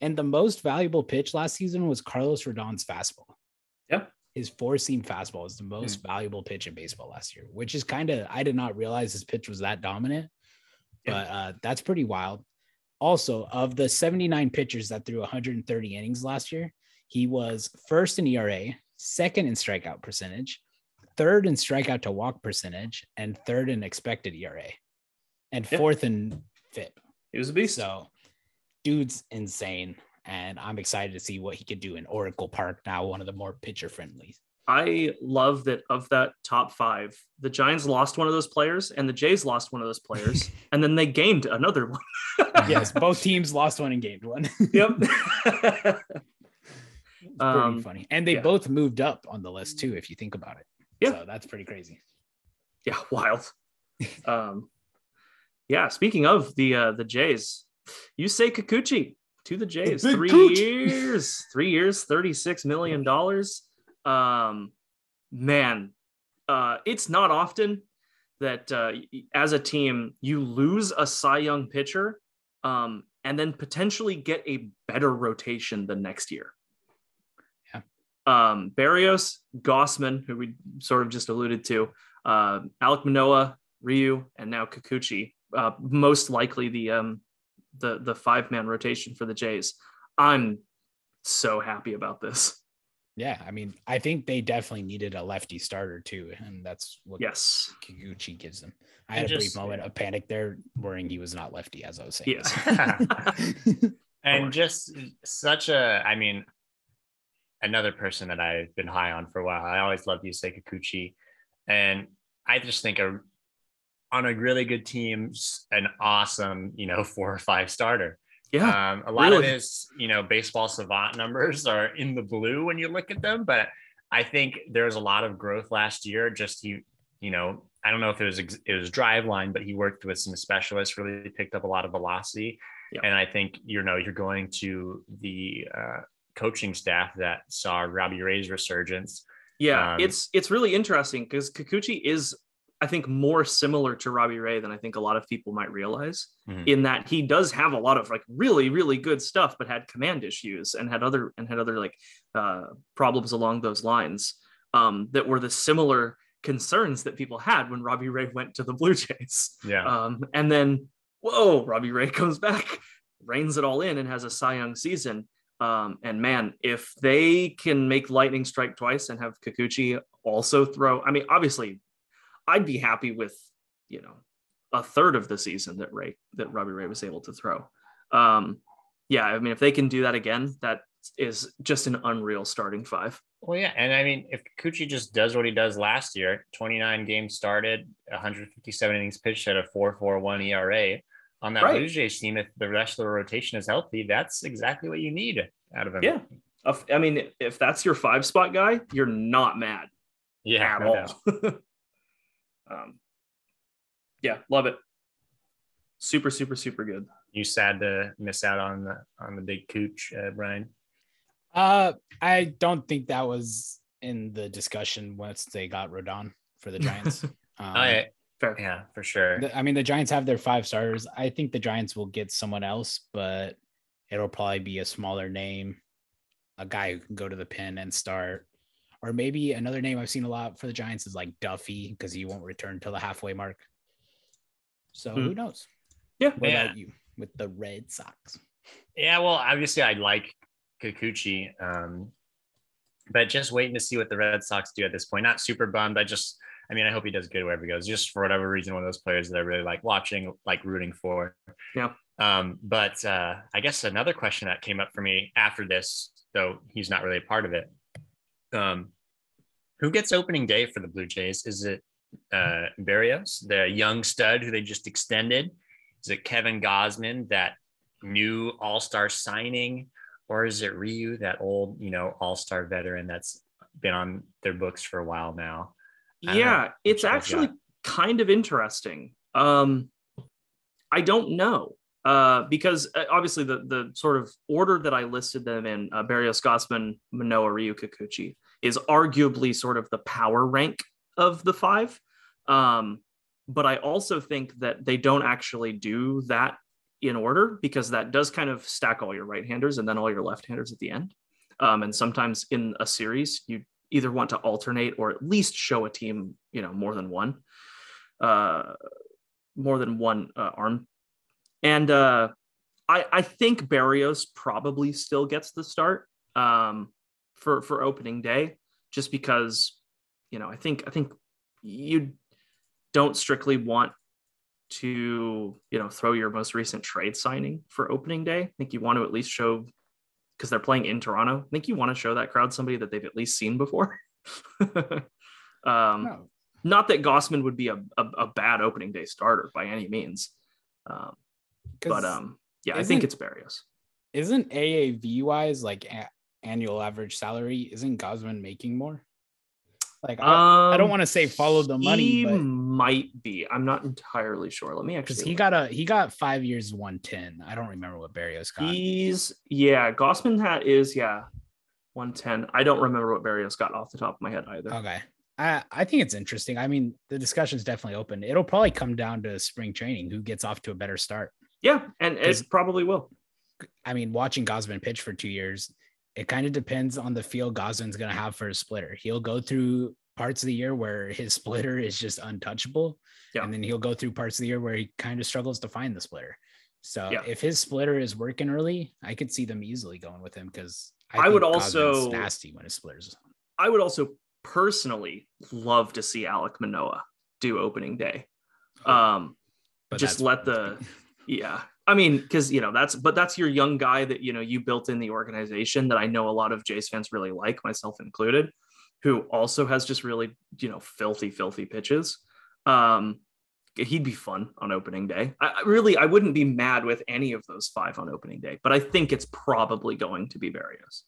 S4: And the most valuable pitch last season was Carlos Rodon's fastball.
S3: Yeah.
S4: His four seam fastball is the most valuable pitch in baseball last year, which is kind of, I did not realize his pitch was that dominant,
S3: Yeah.
S4: but uh, that's pretty wild. Also, of the 79 pitchers that threw 130 innings last year, he was first in ERA, second in strikeout percentage, third in strikeout to walk percentage, and third in expected ERA, and
S3: Yeah.
S4: fourth in FIP.
S3: He was a beast.
S4: So, dude's insane, and I'm excited to see what he could do in Oracle Park now, one of the more pitcher friendly.
S3: I love that of that top five, the Giants lost one of those players and the Jays lost one of those players, and then they gained another one.
S4: yes, both teams lost one and gained one.
S3: yep.
S4: Pretty
S3: Um,
S4: funny. And they
S3: yeah.
S4: both moved up on the list too, if you think about it.
S3: Yeah.
S4: So that's pretty crazy.
S3: yeah, wild. Um, yeah. Speaking of the uh, the Jays, you say Kikuchi to the Jays.
S4: big
S3: Three years, three years, thirty six million dollars. Um, man, uh, it's not often that uh, as a team you lose a Cy Young pitcher, um, and then potentially get a better rotation the next year.
S4: Yeah.
S3: Um, Berrios, Gausman, who we sort of just alluded to, uh, Alek Manoah, Ryu, and now Kikuchi. Uh, most likely the um, the the five man rotation for the Jays. I'm so happy about this.
S4: Yeah. I mean, I think they definitely needed a lefty starter too. And that's what
S3: Yes.
S4: Kikuchi gives them. I
S2: And
S4: had a
S2: just-
S4: brief moment of panic there, worrying he was not lefty, as I was saying.
S3: Yeah.
S2: and just such a i mean another person that i've been high on for a while i always loved Yusei kikuchi and i just think a on a really good team an awesome you know four or five starter
S3: yeah.
S2: um, a lot of his you know baseball savant numbers are in the blue when you look at them but i think there's a lot of growth last year just he you know i don't know if it was it was Driveline but he worked with some specialists really picked up a lot of velocity
S3: Yeah.
S2: and i think you know you're going to the uh, coaching staff that saw robbie ray's resurgence
S3: Yeah,
S2: Um,
S3: it's it's really interesting because Kikuchi is, I think, more similar to Robbie Ray than I think a lot of people might realize.
S2: Mhm.
S3: In that he does have a lot of like really really good stuff, but had command issues and had other and had other like uh, problems along those lines um, that were the similar concerns that people had when Robbie Ray went to the Blue Jays.
S2: yeah
S3: Um, and then, whoa, Robbie Ray comes back, reins it all in, and has a Cy Young season. Um, and man, if they can make lightning strike twice and have Kikuchi also throw, I mean, obviously, I'd be happy with you know a third of the season that Ray that Robbie Ray was able to throw. Um, yeah, I mean, if they can do that again, that is just an unreal starting five.
S2: Well, yeah, and I mean, if Kikuchi just does what he does last year, 29 games started, 157 innings pitched at a 4.41 ERA on that
S3: Right.
S2: Blue Jays team, if the rest of the rotation is healthy, that's exactly what you need out of him.
S3: Yeah. I mean, if that's your five spot guy, you're not mad.
S2: yeah,
S3: at
S2: no
S3: all. um, yeah, love it. Super, super, super good.
S2: You sad to miss out on the on the big cooch, uh, Brian.
S4: Uh, I don't think that was in the discussion once they got Rodon for the Giants. Um,
S2: I,
S3: Fair.
S2: yeah, for sure.
S4: the- I mean, the Giants have their five starters. I think the Giants will get someone else, but it'll probably be a smaller name, a guy who can go to the pin and start. Or maybe another name I've seen a lot for the Giants is like Duffy because he won't return till the halfway mark. So
S3: Hmm.
S4: who knows?
S3: Yeah.
S4: What
S2: Yeah.
S4: about you with the Red Sox?
S2: Yeah, well, obviously I like Kikuchi, um, but just waiting to see what the Red Sox do at this point. Not super bummed. I just, I mean, I hope he does good wherever he goes. Just for whatever reason, one of those players that I really like watching, like rooting for.
S3: Yeah.
S2: Um, but uh, I guess another question that came up for me after this, though he's not really a part of it. Um, who gets opening day for the Blue Jays? Is it uh, Berrios, the young stud who they just extended? Is it Kevin Gausman, that new All Star signing, or is it Ryu, that old, you know, All Star veteran that's been on their books for a while now?
S3: Yeah, it's actually kind of interesting. Um, I don't know uh, because uh, obviously the the sort of order that I listed them in, uh, Berrios, Gausman, Manoah, Ryu, Kikuchi, is arguably sort of the power rank of the five. Um, but I also think that they don't actually do that in order because that does kind of stack all your right-handers and then all your left-handers at the end. Um, and sometimes in a series, you either want to alternate or at least show a team, you know, more than one, uh, more than one uh, arm. And uh, I, I think Berrios probably still gets the start um, for for opening day, just because, you know, I think I think you don't strictly want to, you know, throw your most recent trade signing for opening day. I think you want to at least show because they're playing in Toronto. I think you want to show that crowd somebody that they've at least seen before. um,
S4: No.
S3: Not that Gausman would be a, a, a bad opening day starter by any means, um, but um, Yeah, I think it's Berrios.
S4: Isn't AAV wise like annual average salary? Isn't Gausman making more? Like I, I don't
S3: Um,
S4: want to say follow the money,
S3: He
S4: but
S3: might be. I'm not entirely sure. Let me actually.
S4: he
S3: look.
S4: got a he got five years, one ten. I don't remember what Berrios got.
S3: He's yeah. Gausman hat is yeah, 110. I don't remember what Berrios got off the top of my head either.
S4: Okay. I, I think it's interesting. I mean, the discussion's definitely open. It'll probably come down to spring training, who gets off to a better start.
S3: Yeah, and it probably will.
S4: I mean, watching Gausman pitch for two years, it kind of depends on the feel Gausman's going to have for his splitter. He'll go through parts of the year where his splitter is just untouchable.
S3: Yeah.
S4: And then he'll go through parts of the year where he kind of struggles to find the splitter. So
S3: Yeah.
S4: if his splitter is working early, I could see them easily going with him because
S3: I would also-
S4: nasty when his splitter's on.
S3: I would also personally love to see Alek Manoah do opening day. Um,
S4: But
S3: just let the yeah. I mean, because you know that's but that's your young guy that you know you built in the organization that I know a lot of Jays fans really like, myself included, who also has just really you know filthy, filthy pitches. Um, he'd be fun on opening day. I, really I wouldn't be mad with any of those five on opening day, but I think it's probably going to be Berrios.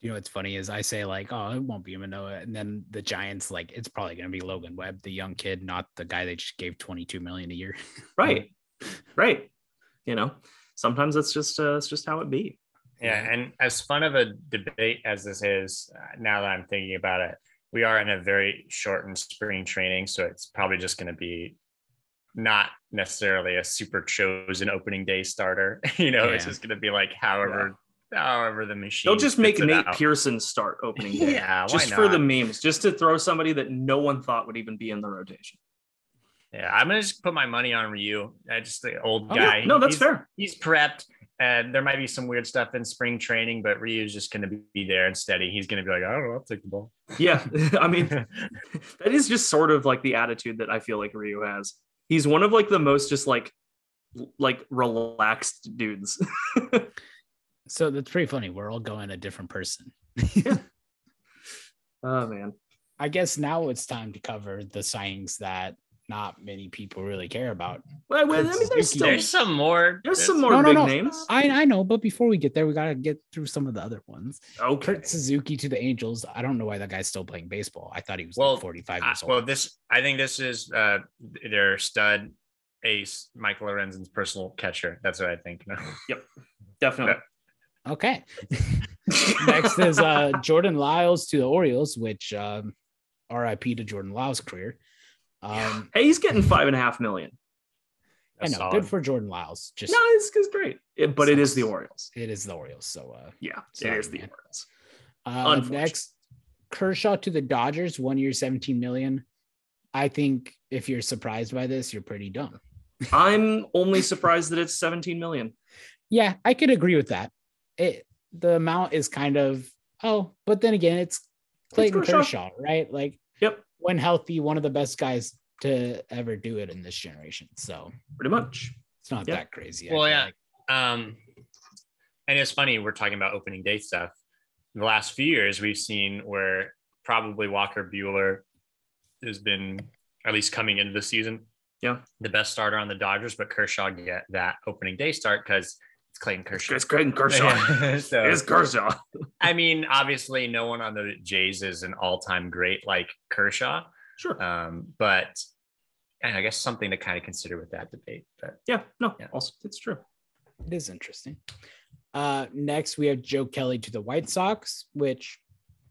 S4: you know what's funny is I say like, oh, it won't be Manoah, and then the Giants like it's probably gonna be Logan Webb, the young kid, not the guy they just gave 22 million a year.
S3: Right, right. You know, sometimes it's just uh, it's just how it be.
S2: Yeah, and as fun of a debate as this is, uh, now that I'm thinking about it, we are in a very shortened spring training, so it's probably just going to be not necessarily a super chosen opening day starter. you know, it's just going to be like however, however the machine.
S3: They'll just make Nate
S2: out.
S3: Pearson start opening day.
S2: Yeah, why
S3: just for the memes, just to throw somebody that no one thought would even be in the rotation.
S2: Yeah, I'm gonna just put my money on Ryu. I just the old
S3: Oh,
S2: guy.
S3: yeah. No, that's
S2: He's-
S3: fair.
S2: He's prepped, and there might be some weird stuff in spring training, but Ryu's just gonna be there and steady. He's gonna be like, I don't know, I'll take the ball.
S3: Yeah, I mean, that is just sort of like the attitude that I feel like Ryu has. He's one of like the most just like like relaxed dudes.
S4: So that's pretty funny. We're all going a different person.
S3: oh man.
S4: I guess now it's time to cover the signings that not many people really care about.
S3: Well, well, I mean, there's still
S2: There's some more.
S3: there's some more
S4: No, no,
S3: big
S4: no.
S3: names.
S4: I I know, but before we get there, we gotta get through some of the other ones.
S3: Okay.
S4: Kurt Suzuki to the Angels. I don't know why that guy's still playing baseball. I thought he was
S2: Well,
S4: like 45
S2: Uh,
S4: years old.
S2: well, this I think this is uh their stud ace, Michael Lorenzen's personal catcher. That's what I think. No. Yep.
S3: Definitely.
S4: okay. Next is uh Jordan Lyles to the Orioles, which um RIP to Jordan Lyles' career. Um
S3: Hey, he's getting five and a half million.
S4: I know,
S2: solid.
S4: good for Jordan Lyles. Just
S3: No, it's, it's great. It- but it is the Orioles.
S4: it is the Orioles. So uh
S3: Yeah,
S4: Sorry,
S3: it is the
S4: man.
S3: Orioles.
S4: Uh, next, Kershaw to the Dodgers, one year, 17 million. I think if you're surprised by this, you're pretty dumb.
S3: I'm only surprised that it's 17 million.
S4: Yeah, I could agree with that. It the amount is kind of oh, but then again, it's Clayton
S3: Kershaw.
S4: Kershaw. right? Like,
S3: Yep.
S4: When healthy, one of the best guys to ever do it in this generation. So
S3: Pretty much.
S4: it's not
S3: Yeah.
S4: that crazy.
S2: Well, yeah.
S4: like.
S2: Um, and it's funny we're talking about opening day stuff. The last few years we've seen where probably Walker Buehler has been at least coming into the season.
S3: Yeah.
S2: the best starter on the Dodgers, but Kershaw get that opening day start because it's Clayton Kershaw.
S3: It's Clayton Kershaw.
S2: so,
S3: It's Kershaw.
S2: I mean, obviously, no one on the Jays is an all-time great like Kershaw,
S3: Sure.
S2: um, but and I guess something to kind of consider with that debate. But
S3: Yeah, no,
S2: Yeah.
S3: also it's true.
S4: It is interesting. Uh, next, we have Joe Kelly to the White Sox, which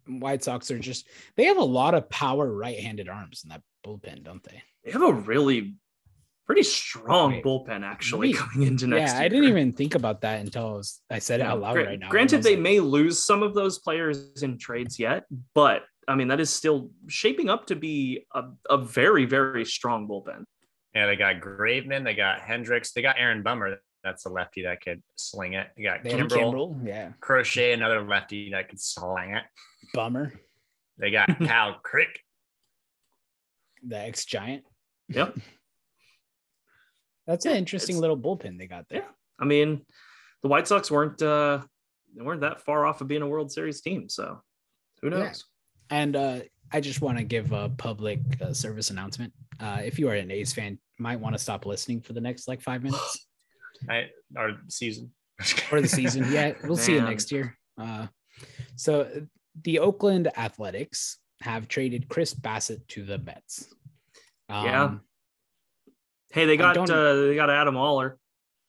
S4: White Sox are just, they have a lot of power right handed arms in that bullpen, don't they?
S3: They have a really pretty strong
S4: Wait.
S3: bullpen actually
S4: Wait.
S3: coming into next
S4: yeah,
S3: year.
S4: I didn't even think about that until I, was, I said it
S3: Yeah,
S4: out loud
S3: gra-
S4: right now.
S3: Granted, they
S4: like,
S3: may lose some of those players in trades yet, but I mean that is still shaping up to be a, a very, very strong bullpen.
S2: yeah, they got Graveman, they got Hendriks, they got Aaron Bummer. That's a lefty that could sling it. You got Kimbrel,
S4: Kimbrel, yeah,
S2: Crochet, another lefty that could sling it.
S4: bummer,
S2: They got Kyle Crick.
S4: the ex giant.
S3: Yep.
S4: That's an interesting little bullpen they got there.
S3: Yeah. I mean, the White Sox weren't uh they weren't that far off of being a World Series team, so who knows?
S4: Yeah. And uh, I just want to give a public uh, service announcement. Uh, if you are an A's fan, might want to stop listening for the next like five minutes.
S2: I, or season.
S4: or the season. Yeah, we'll see
S3: you
S4: next year. Uh, so the Oakland Athletics have traded Chris Bassitt to the Mets.
S3: Yeah. Hey, they got uh, they got Adam Oller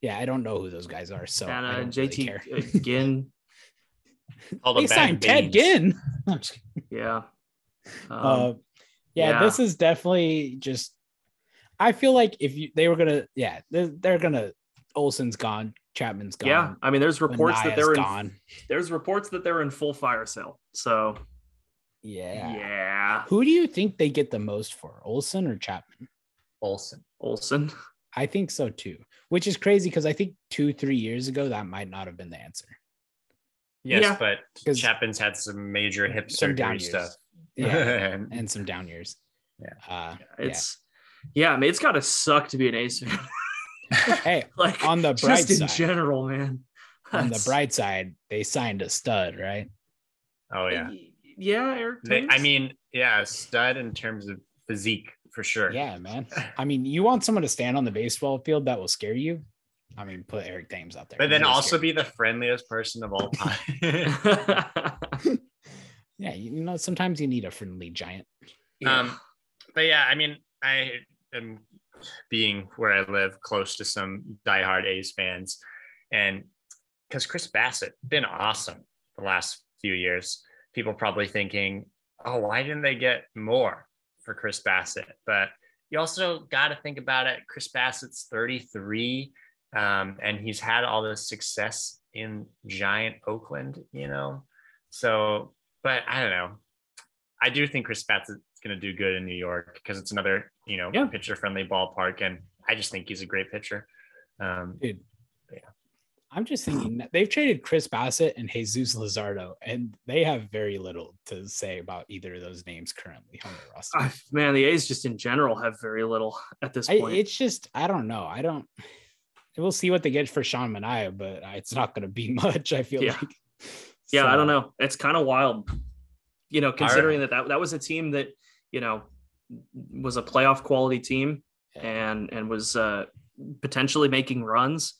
S4: yeah, I don't know who those guys are, so
S3: and uh,
S4: don't really
S3: JT
S4: care.
S3: Ginn.
S2: All the
S4: they
S2: bad
S4: signed Ted
S2: beans.
S4: Ginn. I'm just kidding.
S3: Yeah. Um,
S4: uh, yeah,
S3: yeah.
S4: this is definitely just. I feel like if you they were gonna, yeah, they're, they're gonna. Olson's gone, Chapman's gone.
S3: yeah. I mean, there's reports that they're in,
S4: gone.
S3: there's reports that they're in full fire sale. So
S4: Yeah.
S3: yeah,
S4: Who do you think they get the most for, Olson or Chapman?
S2: Olsen.
S3: Olson.
S4: I think so too, which is crazy because I think two, three years ago that might not have been the answer.
S2: Yes,
S3: Yeah.
S2: but
S4: 'Cause-
S2: Chapman's had some major hip
S4: Some
S2: surgery
S4: years.
S2: stuff.
S4: Yeah,
S2: And-
S4: and some down years.
S2: Yeah.
S4: Uh,
S3: It's yeah, I mean, it's got to suck to be an
S4: A's Hey,
S3: like
S4: on the bright
S3: just in
S4: side,
S3: general, man.
S4: on the bright side, they signed a stud, right?
S2: oh yeah.
S3: yeah, Eric.
S2: They, I mean, yeah, stud in terms of physique for sure.
S4: Yeah, man. I mean, you want someone to stand on the baseball field that will scare you. I mean, put Eric Thames out there.
S2: But then also be the friendliest person of all time.
S4: yeah, you know, sometimes you need a friendly giant.
S3: Yeah.
S2: Um, but yeah, I mean, I am being where I live close to some diehard A's fans, and because Chris Bassitt been awesome the last few years, people probably thinking, "Oh, why didn't they get more for Chris Bassitt?" But you also got to think about it. Chris Bassitt's 33, um, and he's had all this success in giant Oakland, you know. So, but I don't know. I do think Chris Bassitt's going to do good in New York because it's another, you know,
S3: Yeah.
S2: pitcher friendly ballpark, and I just think he's a great pitcher. Um,
S4: Dude.
S2: Yeah.
S4: I'm just thinking that they've traded Chris Bassitt and Jesus Luzardo, and they have very little to say about either of those names currently on the roster.
S3: I- man, the A's just in general have very little at this
S4: I,
S3: point.
S4: it's just I don't know. I don't. We'll see what they get for Sean Manaea, but it's not going to be much. I feel
S3: Yeah.
S4: like.
S3: yeah, I don't know. It's kind of wild, you know, considering that, that that was a team that you know was a playoff quality team and and was uh, potentially making runs.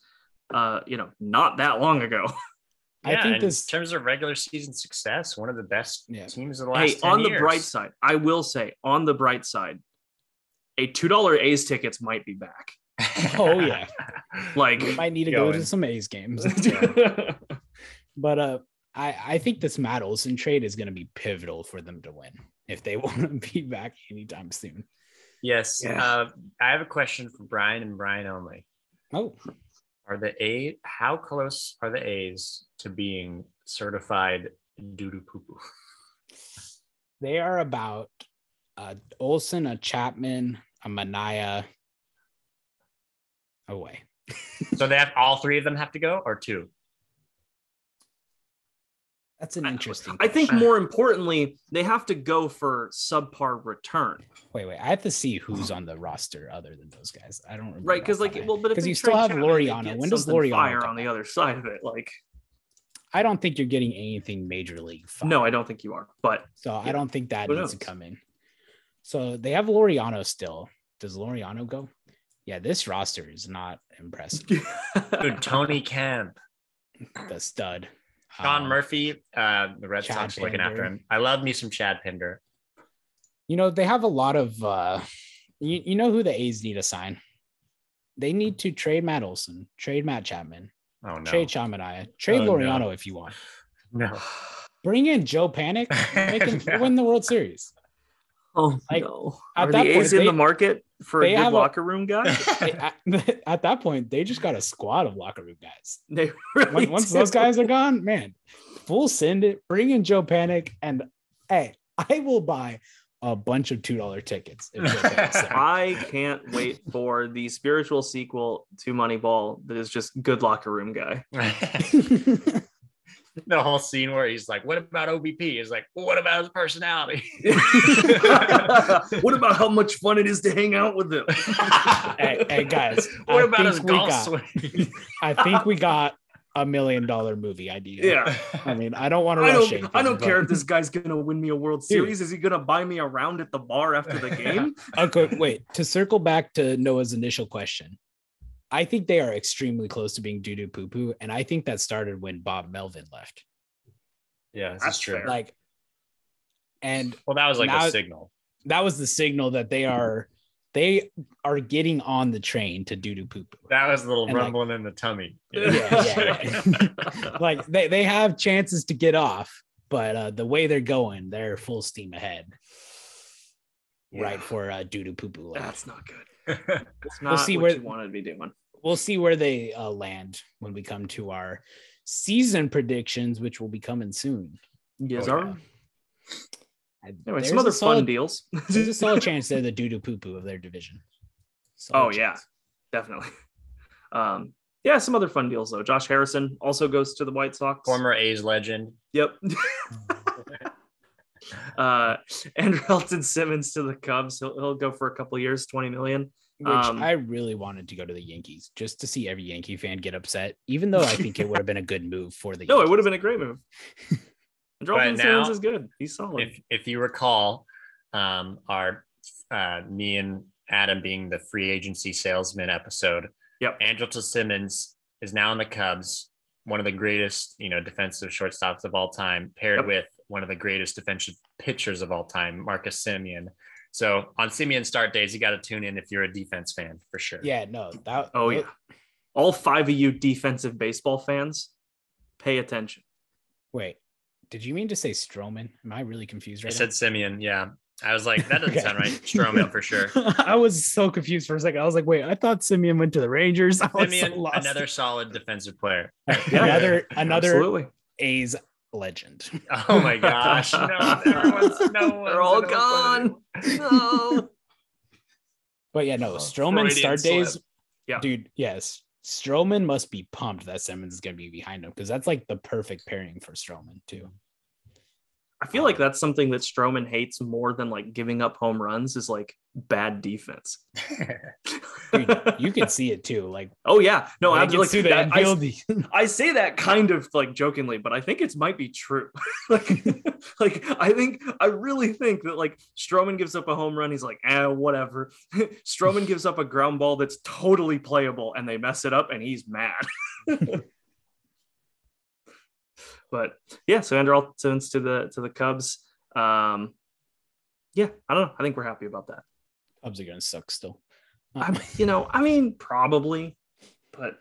S3: Uh, you know, not that long ago.
S4: I
S2: yeah,
S4: think
S2: in
S4: this-
S2: terms of regular season success, one of the best
S4: Yeah.
S2: teams of the last
S3: hey,
S2: 10
S3: on the bright side, I will say, on the bright side, a two dollar A's tickets might be back.
S4: Oh yeah,
S3: Like,
S4: we might need to go to some A's games. but uh, I I think this Matt Olson trade is going to be pivotal for them to win if they want to be back anytime soon.
S2: yes.
S3: Yeah.
S2: Uh, I have a question for Brian and Brian only.
S4: Oh,
S2: Are the A how close are the A's to being certified doo doo poo poo?
S4: they are about uh, a Olson, a Chapman, a Manaea away.
S2: So they have all three of them have to go or two?
S4: That's an interesting.
S3: I think more importantly, they have to go for subpar return,
S4: Wait, wait. I have to see who's on the roster other than those guys. I don't remember.
S3: right? Because like, well, but if
S4: 'Cause
S3: they
S4: you still have
S3: Chapman, they
S4: Laureano. When does
S3: something
S4: Laureano
S3: fire on the other side of it? Like,
S4: I don't think you're getting anything major league. Fire.
S3: no, I don't think you are. But
S4: So I don't think that
S3: Who
S4: needs to come in. So they have Laureano still. Does Laureano go? Yeah, this roster is not impressive.
S2: Dude, Tony Kemp,
S4: the stud.
S2: Sean
S4: Um,
S2: Murphy, uh, the Red
S4: Chad
S2: Sox looking after him. I love me some Chad Pinder.
S4: You know, they have a lot of uh you, you know who the A's need to sign? They need to trade Matt Olson, trade Matt Chapman,
S2: Oh no,
S4: trade Chaminade, trade
S2: Oh, no.
S4: Laureano if you want.
S2: no.
S4: Bring in Joe Panik, make him
S2: No.
S4: win the World Series.
S3: Oh
S4: Like,
S3: no,
S4: at
S3: are
S4: that
S3: the
S4: point,
S3: A's in
S4: they-
S3: the market for a good
S4: have a-
S3: locker room guy?
S4: They- at, at that point, they just got a squad of locker room guys.
S3: they really
S4: Once, once
S3: do.
S4: those guys are gone, man, full send it. Bring in Joe Panik, and hey, I will buy a bunch of two dollar tickets. If Joe
S3: I can't wait for the spiritual sequel to Moneyball that is just good locker room guy.
S2: The whole scene where he's like, "What about OBP?" He's like, well, "What about his personality?"
S3: what about how much fun it is to hang out with him?
S4: hey, hey, guys,
S2: what
S4: I
S2: about his
S4: we
S2: golf
S4: got-
S2: swing?
S4: I think we got a million dollar movie idea.
S3: Yeah.
S4: I mean, I don't want to
S3: I
S4: rush
S3: don't,
S4: anything,
S3: I don't
S4: but-
S3: care if this guy's gonna win me a World
S4: Dude.
S3: Series. Is he gonna buy me a round at the bar after the game?
S4: Okay, wait. To circle back to Noah's initial question, I think they are extremely close to being doo doo poo poo, and I think that started when Bob Melvin left.
S2: Yeah, this
S3: That's
S2: is true.
S3: fair.
S4: Like, and
S2: well, that was like
S4: now-
S2: a signal.
S4: that was the signal that they are they are getting on the train to doo doo poo poo.
S2: That was a little
S4: And, like-
S2: rumbling in the tummy.
S4: Yeah, yeah, Like they they have chances to get off, but uh, the way they're going, they're full steam ahead. Right for uh, doo doo poo poo.
S3: That's not good. It's not
S4: We'll see
S3: what
S4: where-
S3: you wanted to be doing.
S4: we'll see where they uh, land when we come to our season predictions, which will be coming soon.
S3: Yes,
S2: Oh,
S3: sir.
S2: yeah.
S4: I-
S3: Anyway, some
S4: a
S3: other fun deals.
S4: There's a solid chance they're the doo doo poo poo of their division.
S3: Oh
S4: Solid
S3: yeah, definitely. Um, yeah, some other fun deals though. Josh Harrison also goes to the White Sox.
S2: Former A's legend.
S3: Yep. Uh, Andrelton Simmons to the Cubs. He'll, he'll go for a couple years, twenty million.
S4: Which
S3: Um,
S4: I really wanted to go to the Yankees just to see every Yankee fan get upset, even though I think it would have been a good move for the
S3: No, it would have been a great move. Andrew
S2: But
S3: Simmons is good. He's solid.
S2: If if you recall, um, our uh, me and Adam being the free agency salesman episode.
S3: Yep.
S2: Andrelton Simmons is now in the Cubs, one of the greatest, you know, defensive shortstops of all time, paired
S3: Yep.
S2: with one of the greatest defensive pitchers of all time, Marcus Semien. So on Semien start days, you got to tune in if you're a defense fan for sure.
S4: Yeah, no, that.
S3: oh yeah, all five of you defensive baseball fans, pay attention.
S4: Wait, did you mean to say Stroman? Am I really confused
S2: I
S4: right
S2: said Semien. Yeah. I was like, that doesn't
S4: Okay.
S2: sound right. Stroman for sure.
S4: I was so confused for a second. I was like, wait, I thought Semien went to the Rangers. I was so
S2: Semien,
S4: lost.
S2: another solid defensive player.
S4: Another another
S3: Absolutely.
S4: A's legend.
S2: Oh my gosh. No, everyone's, no one's
S3: They're all gone. No.
S4: But yeah, no,
S2: Oh,
S4: Stroman start days.
S3: Yeah.
S4: Dude, yes. Stroman must be pumped that Simmons is going to be behind him because that's like the perfect pairing for Stroman, too.
S3: I feel like that's something that Stroman hates more than like giving up home runs is like bad defense.
S4: Dude, you can see it too. Like,
S3: oh yeah, no,
S4: when
S3: I'm like
S4: the
S3: that- I, I say that kind of like jokingly, but I think it might be true. like, like I think I really think that like Stroman gives up a home run, he's like, eh, whatever. Stroman gives up a ground ball that's totally playable, and they mess it up, and he's mad. But yeah, so Andrew Alton's to the to the Cubs. Um, yeah, I don't know. I think we're happy about that.
S4: Cubs are going to suck still.
S3: I, you know, I mean, probably, but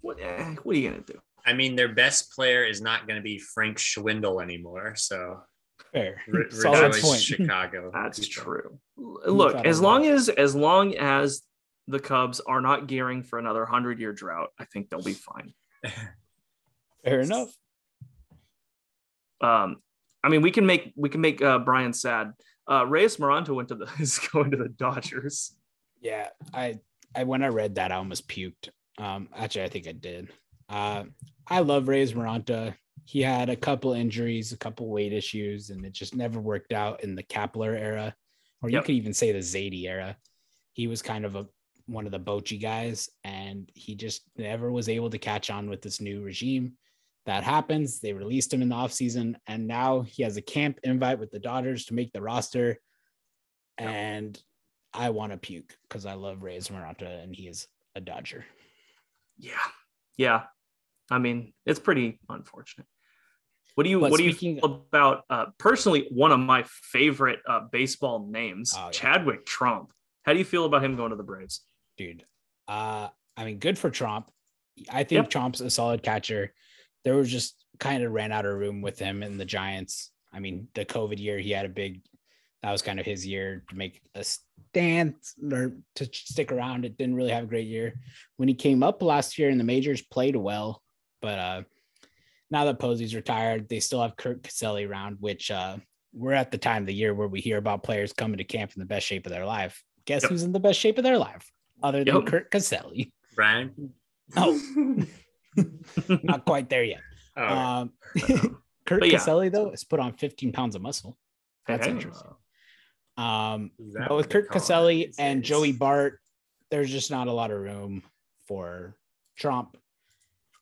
S3: what? Eh, what are you gonna do?
S2: I mean, their best player is not going to be Frank Schwindel anymore. So
S4: Fair.
S2: re-
S4: Solid point.
S2: Chicago.
S3: That's
S2: people.
S3: true. Look, as
S4: of
S3: long as as long as the Cubs are not gearing for another hundred year drought, I think they'll be fine.
S4: Fair enough.
S3: Um, I mean, we can make we can make uh, Brian sad. Uh, Reyes Moronta went to the is going to the Dodgers.
S4: Yeah, I, I when I read that, I almost puked. Um, actually, I think I did. Uh, I love Reyes Moronta. He had a couple injuries, a couple weight issues, and it just never worked out in the Kapler era, or you
S3: Yep.
S4: could even say the Zaidi era. He was kind of a one of the Bochy guys, and he just never was able to catch on with this new regime. That happens. They released him in the offseason, and now he has a camp invite with the Dodgers to make the roster. And I want to puke because I love Reyes Moronta and he is a Dodger.
S3: Yeah, yeah. I mean, it's pretty unfortunate. What do you
S4: But
S3: what do you feel about uh, personally one of my favorite uh, baseball names,
S4: Oh, yeah.
S3: Chadwick Tromp? How do you feel about him going to the Braves?
S4: Dude, uh, I mean, good for Tromp. I think
S3: Yep.
S4: Tromp's a solid catcher. There was just kind of ran out of room with him and the Giants. I mean, the COVID year, he had a big, that was kind of his year to make a stand or to stick around. It didn't really have a great year. When he came up last year in the majors, played well. But uh, now that Posey's retired, they still have Curt Casali around, which uh, we're at the time of the year where we hear about players coming to camp in the best shape of their life. Guess
S3: Yep.
S4: who's in the best shape of their life? Other than
S3: Yep.
S4: Curt Casali.
S2: Brian.
S4: Oh, not quite there yet.
S2: Oh,
S4: Um, Kurt
S3: But yeah.
S4: Casali, though, has put on 15 pounds of muscle. That's
S3: Hey.
S4: interesting. Um,
S2: that
S4: but with Kurt
S2: call it Casali
S4: and
S2: days?
S4: Joey Bart, there's just not a lot of room for Tromp.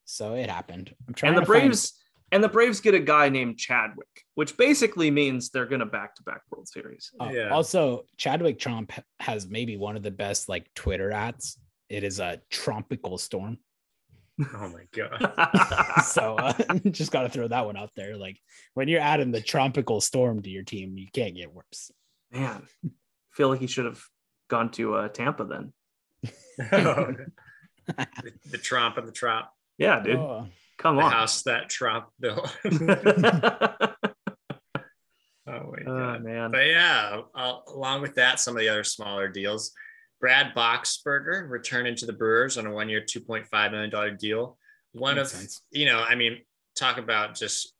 S4: So it happened. I'm trying
S3: and the
S4: to find-
S3: Braves and the Braves get a guy named Chadwick, which basically means they're going to back to back World Series.
S4: Uh,
S2: Yeah.
S4: Also, Chadwick Tromp has maybe one of the best like Twitter ads it is a tropical storm.
S2: Oh my god.
S4: so uh, just got to throw that one out there. Like when you're adding the tropical storm to your team, you can't get worse.
S3: Man, I feel like he should have gone to uh, Tampa then.
S2: the, the Tromp and the Trop.
S3: Yeah, dude.
S4: Oh,
S3: Come
S2: The
S3: on.
S2: house that Tromp built. oh my
S3: oh man.
S2: But yeah, uh, along with that, some of the other smaller deals. Brad Boxberger returning to the Brewers on a one-year, two point five million dollar deal. One
S4: Makes
S2: of
S4: sense.
S2: you know, I mean, talk about just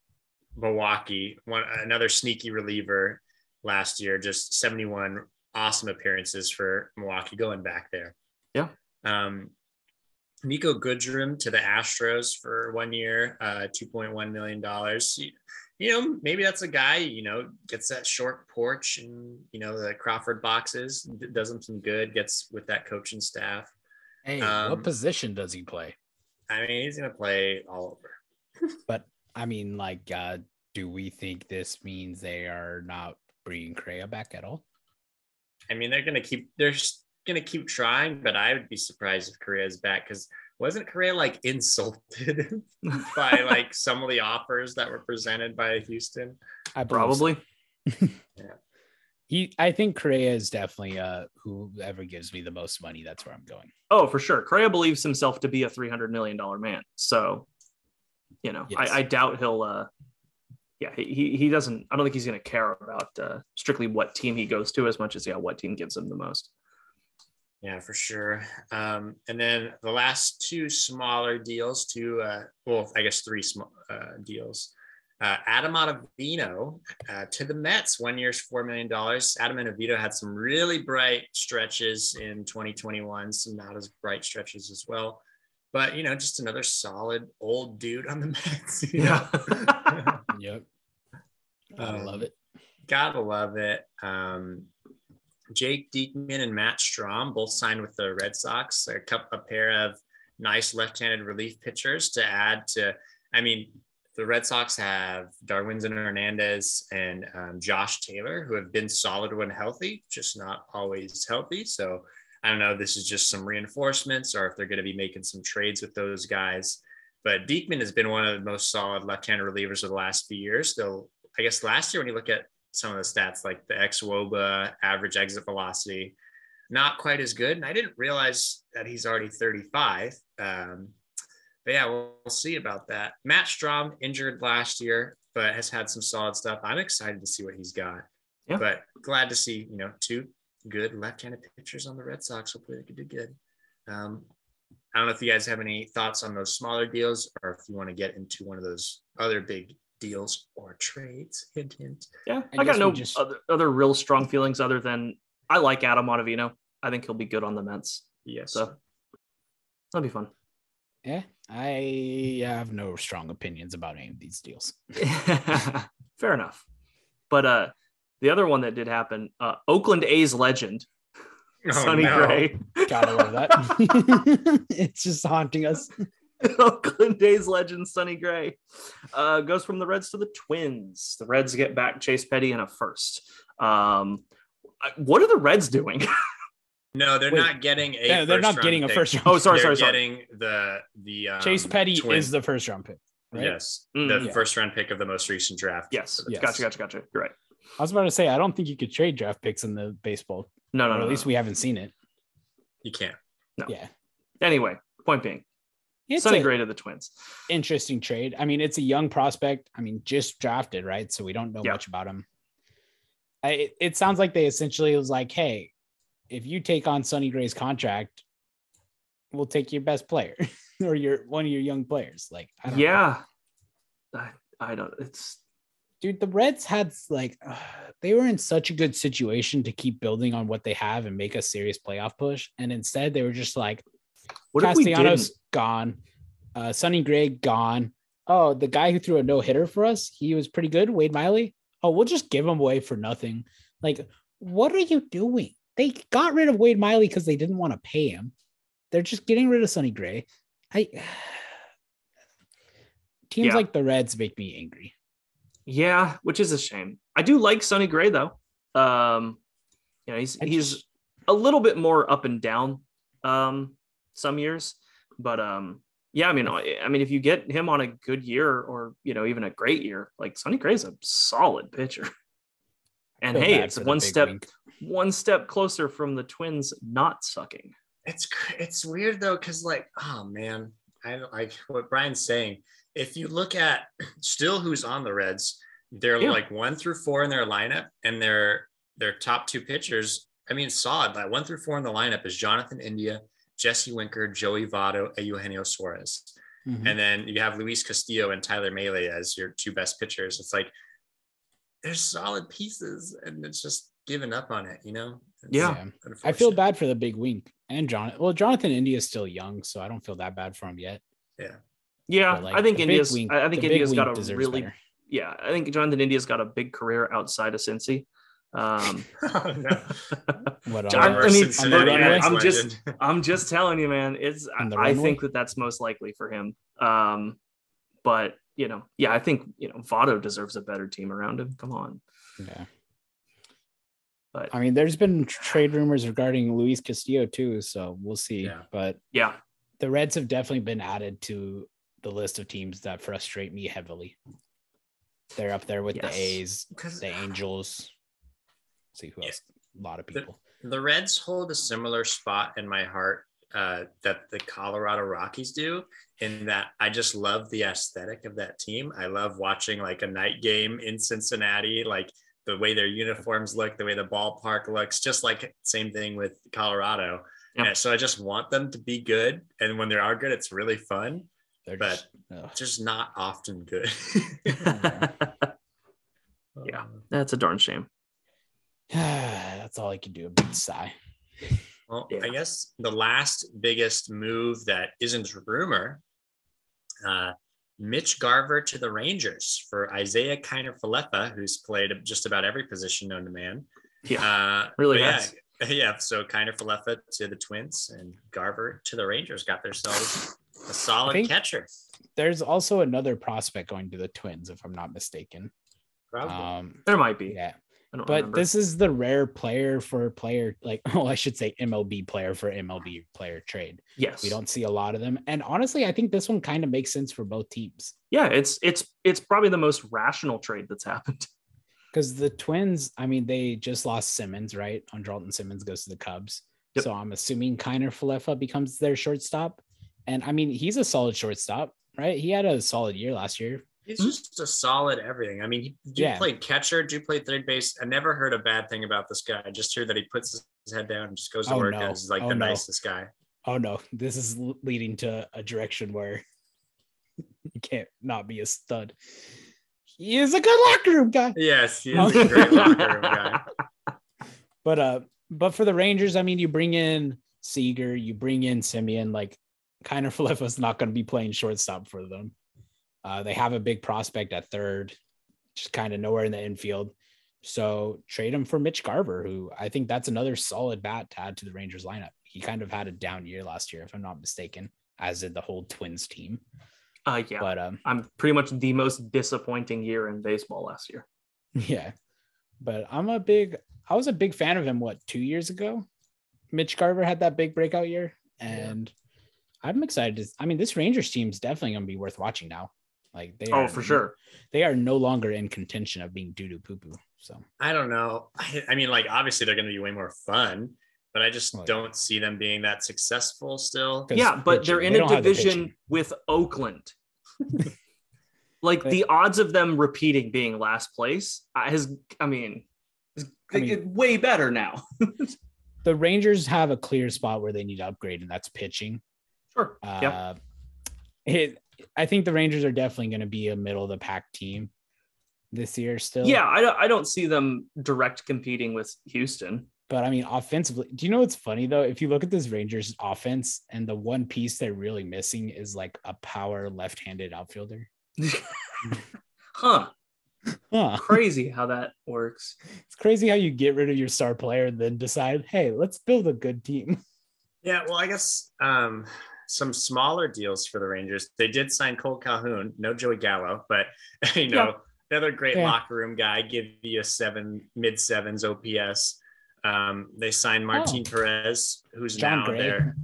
S2: Milwaukee. One another sneaky reliever last year. Just seventy-one awesome appearances for Milwaukee going back there.
S3: Yeah.
S2: Um, Niko Goodrum to the Astros for one year, uh, two point one million dollars you know, maybe that's a guy, you know, gets that short porch and, you know, the Crawford boxes, does him some good, gets with that coaching staff.
S4: Hey,
S2: Um,
S4: what position does he play?
S2: I mean, he's going to play all over.
S4: But I mean, like, uh, do we think this means they are not bringing Correa back at all?
S2: I mean, they're going to keep, they're going to keep trying, but I would be surprised if Correa is back because wasn't Correa like insulted by like some of the offers that were presented by Houston?
S4: I believe so.
S3: Probably.
S4: He, I think Correa is definitely uh whoever gives me the most money. That's where I'm going.
S3: Oh, for sure. Correa believes himself to be a $300 million man. So, you know,
S4: Yes.
S3: I, I doubt he'll, uh, yeah, he, he- he doesn't, I don't think he's going to care about uh, strictly what team he goes to as much as, yeah, what team gives him the most.
S2: Yeah, for sure. Um, and then the last two smaller deals, two, uh, well, I guess three small uh, deals. Uh, Adam Ottavino uh, to the Mets, one year's $4 million. Adam Ottavino had some really bright stretches in 2021, some not as bright stretches as well. But, you know, just another solid old dude on the Mets. you know?
S4: Yep, I
S2: Um,
S4: love it.
S2: Gotta love it. Um, Jake Diekman and Matt Strahm both signed with the Red Sox. A, cup, a pair of nice left-handed relief pitchers to add to. I mean, the Red Sox have Darwinzon Hernandez and um, Josh Taylor, who have been solid when healthy, just not always healthy. So I don't know this is just some reinforcements or if they're going to be making some trades with those guys. But Diekman has been one of the most solid left-handed relievers of the last few years. Though I guess last year when you look at some of the stats like the xwoba average exit velocity not quite as good. And i didn't realize that he's already 35 um, but yeah we'll, we'll see about that. Matt Strahm injured last year but has had some solid stuff. I'm excited to see what he's got.
S3: Yeah.
S2: but glad to see you know two good left-handed pitchers on the red sox. Hopefully they could do good. Um, i don't know if you guys have any thoughts on those smaller deals or if you want to get into one of those other big deals or trades hint hint
S3: Yeah,
S4: I
S3: I, got no
S4: just-
S3: other, other real strong feelings other than I like Adam Ottavino. I think he'll be good on the Mets.
S2: yes
S3: So that'll be fun.
S4: Yeah, I have no strong opinions about any of these deals.
S3: Fair enough. But uh the other one that did happen, uh Oakland A's legend,
S2: Oh,
S3: Sonny
S2: no.
S3: Gray.
S4: Gotta love that. it's just haunting us.
S3: Oakland A's legend Sonny Gray uh, goes from the Reds to the Twins. The Reds get back Chase Petty in a first. Um, what are the Reds doing?
S2: No, they're
S4: Wait.
S2: not getting a.
S4: Yeah, they're not
S2: first-round
S4: getting a first round.
S3: oh, sorry,
S2: They're
S3: sorry, sorry.
S2: getting the the um,
S4: Chase Petty
S2: twin-
S4: is the first round pick. Right?
S2: yes
S3: Mm,
S2: the
S4: yeah.
S2: first round pick of the most recent draft.
S3: Yes,
S4: Yes.
S3: gotcha, gotcha, gotcha. You're right.
S4: I was about to say I don't think you could trade draft picks in the baseball.
S3: No, no, no.
S4: at least
S3: no.
S4: we haven't seen it.
S2: You can't.
S3: No.
S4: Yeah,
S3: Anyway, point being,
S4: it's
S3: Sonny Gray to the Twins.
S4: interesting trade. I mean, it's a young prospect. I mean, just drafted, right? So we don't know
S3: Yeah.
S4: much about him. I, it, it sounds like they essentially was like, hey, if you take on Sonny Gray's contract, we'll take your best player or your one of your young players. Like, I don't know.
S3: Yeah, I, I don't. It's
S4: dude, the Reds had like uh, they were in such a good situation to keep building on what they have and make a serious playoff push, and instead they were just like
S3: what if we didn't?
S4: Castellanos gone, uh, Sonny Gray gone. Oh, the guy who threw a no hitter for us, he was pretty good. Wade Miley. Oh, we'll just give him away for nothing. Like, what are you doing? They got rid of Wade Miley because they didn't want to pay him. They're just getting rid of Sonny Gray. I teams
S3: Yeah.
S4: like the Reds make me angry.
S3: Yeah, which is a shame. I do like Sonny Gray though. Um, you know, he's
S4: I
S3: he's
S4: just-
S3: a little bit more up and down um some years. But um, yeah, I mean, I I mean, if you get him on a good year or you know even a great year, like Sonny Gray's a solid pitcher. And hey, it's one step
S4: wink.
S3: one step closer from the Twins not sucking.
S2: It's it's weird though, because like, oh man, I like what Brian's saying. If you look at still who's on the Reds, they're
S3: Yeah.
S2: like one through four in their lineup, and their their top two pitchers. I mean, solid. Like one through four in the lineup is Jonathan India, Jesse Winker, Joey Votto, and Eugenio Suarez.
S4: Mhm.
S2: And then you have Luis Castillo and Tyler Mahle as your two best pitchers. It's like there's solid pieces, and it's just giving up on it, you know? It's
S3: Yeah.
S4: I feel bad for the big wink and John. Well, Jonathan India is still young, so I don't feel that bad for him yet.
S3: Yeah,
S4: Yeah. like,
S3: I think India's.
S4: wink-
S3: I I think India's got a really.
S4: better.
S3: Yeah, I think Jonathan India's got a big career outside of Cincy. Um,
S2: Oh, no.
S4: What
S3: John-
S4: on
S3: I
S4: the-
S3: mean,
S4: on the
S2: Cincinnati
S4: runway?
S2: Reds
S3: I'm just- I'm just telling you, man. It's. I, I think that that's most likely for him. Um, but you know, yeah, I think you know Votto deserves a better team around him. Come on,
S4: Yeah.
S3: but
S4: I mean, there's been trade rumors regarding Luis Castillo too, so we'll see.
S2: Yeah.
S4: But
S3: yeah,
S4: the Reds have definitely been added to the list of teams that frustrate me heavily. They're up there with
S3: Yes.
S4: the A's, the Angels. See who
S2: Yeah.
S4: else? A lot of people.
S2: the Reds hold a similar spot in my heart uh, that the Colorado Rockies do, in that I just love the aesthetic of that team. I love watching like a night game in Cincinnati, like the way their uniforms look, the way the ballpark looks, just like same thing with Colorado.
S3: Yep.
S2: And so I just want them to be good, and when they are good, it's really fun.
S4: They're
S2: but-
S4: just, ugh.
S2: Just not often good.
S3: Yeah. that's a darn shame.
S4: that's all I can do. A big sigh.
S2: Well,
S3: Yeah.
S2: I guess the last biggest move that isn't rumor, uh, Mitch Garver to the Rangers for Isaiah Kiner Falefa, who's played just about every position known to man.
S3: Yeah,
S2: Uh,
S3: really has.
S2: yeah, yeah. So Kiner Falefa to the Twins and Garver to the Rangers got themselves a solid catcher.
S4: There's also another prospect going to the Twins, if I'm not mistaken.
S2: Probably.
S4: Um,
S3: there might be.
S4: yeah,
S3: I don't
S4: but
S3: remember.
S4: this is the rare player for player like well oh, i should say mlb player for mlb player trade.
S3: Yes,
S4: we don't see a lot of them. And honestly i think this one kind of makes sense for both teams.
S3: Yeah, it's it's it's probably the most rational trade that's happened.
S4: because the twins i mean they just lost simmons right? Andrelton simmons goes to the cubs.
S3: Yep.
S4: so i'm assuming kiner falefa becomes their shortstop. And i mean he's a solid shortstop right? He had a solid year last year
S2: He's
S3: Hmm?
S2: just a solid everything. I mean, he do
S4: Yeah.
S2: play catcher, do play third base. I never heard a bad thing about this guy. I just hear that he puts his head down and just goes to
S4: Oh,
S2: work
S4: no.
S2: and is like
S4: Oh,
S2: the
S4: no.
S2: nicest guy.
S4: oh no this is leading to a direction where he can't not be a stud he is a good locker room guy
S2: Yes, he is a great locker room guy.
S4: But uh, but for the Rangers, I mean, you bring in Seager, you bring in Semien, like kind of Falefa's not going to be playing shortstop for them. Uh, they have a big prospect at third, just kind of nowhere in the infield. So trade him for Mitch Garver, who I think that's another solid bat to add to the Rangers lineup. He kind of had a down year last year, if I'm not mistaken, as did the whole Twins team.
S3: Uh, yeah,
S4: But um,
S3: I'm pretty much the most disappointing year in baseball last year.
S4: Yeah. But I'm a big I was a big fan of him what, 2 years ago? Mitch Garver had that big breakout year and I'm excited to I mean this Rangers team's definitely going to be worth watching now. Like they
S3: Oh,
S4: are
S3: for sure.
S4: They are no longer in contention of being doo doo poo poo. So
S2: I don't know. I, I mean, like obviously they're going to be way more fun, but I just
S4: Well,
S2: don't see them being that successful still.
S3: Yeah, but
S4: pitching,
S3: they're in
S4: they
S3: a
S4: don't the
S3: division with Oakland. like
S4: But-
S3: the odds of them repeating being last place uh, has, I mean, is
S4: I mean-
S3: way better now.
S4: The Rangers have a clear spot where they need to upgrade and that's pitching.
S3: Sure.
S4: Uh,
S3: yeah.
S4: it, I think the Rangers are definitely going to be a middle of the pack team this year still.
S3: Yeah, I don't, I don't see them direct competing with Houston.
S4: But I mean, offensively, do you know what's funny though? If you look at this Rangers offense and the one piece they're really missing is like a power left handed outfielder.
S3: Huh.
S4: Huh.
S3: Crazy how that works.
S4: It's crazy how you get rid of your star player and then decide, hey, let's build a good team.
S2: Yeah, well, I guess um, some smaller deals for the Rangers. They did sign Cole Calhoun, no Joey Gallo, but you know, another great
S4: Yeah.
S2: locker room guy, give you a seven, mid sevens OPS. Um, they signed Martin
S4: Oh.
S2: Perez, who's
S4: John
S2: now
S4: Gray.
S2: there.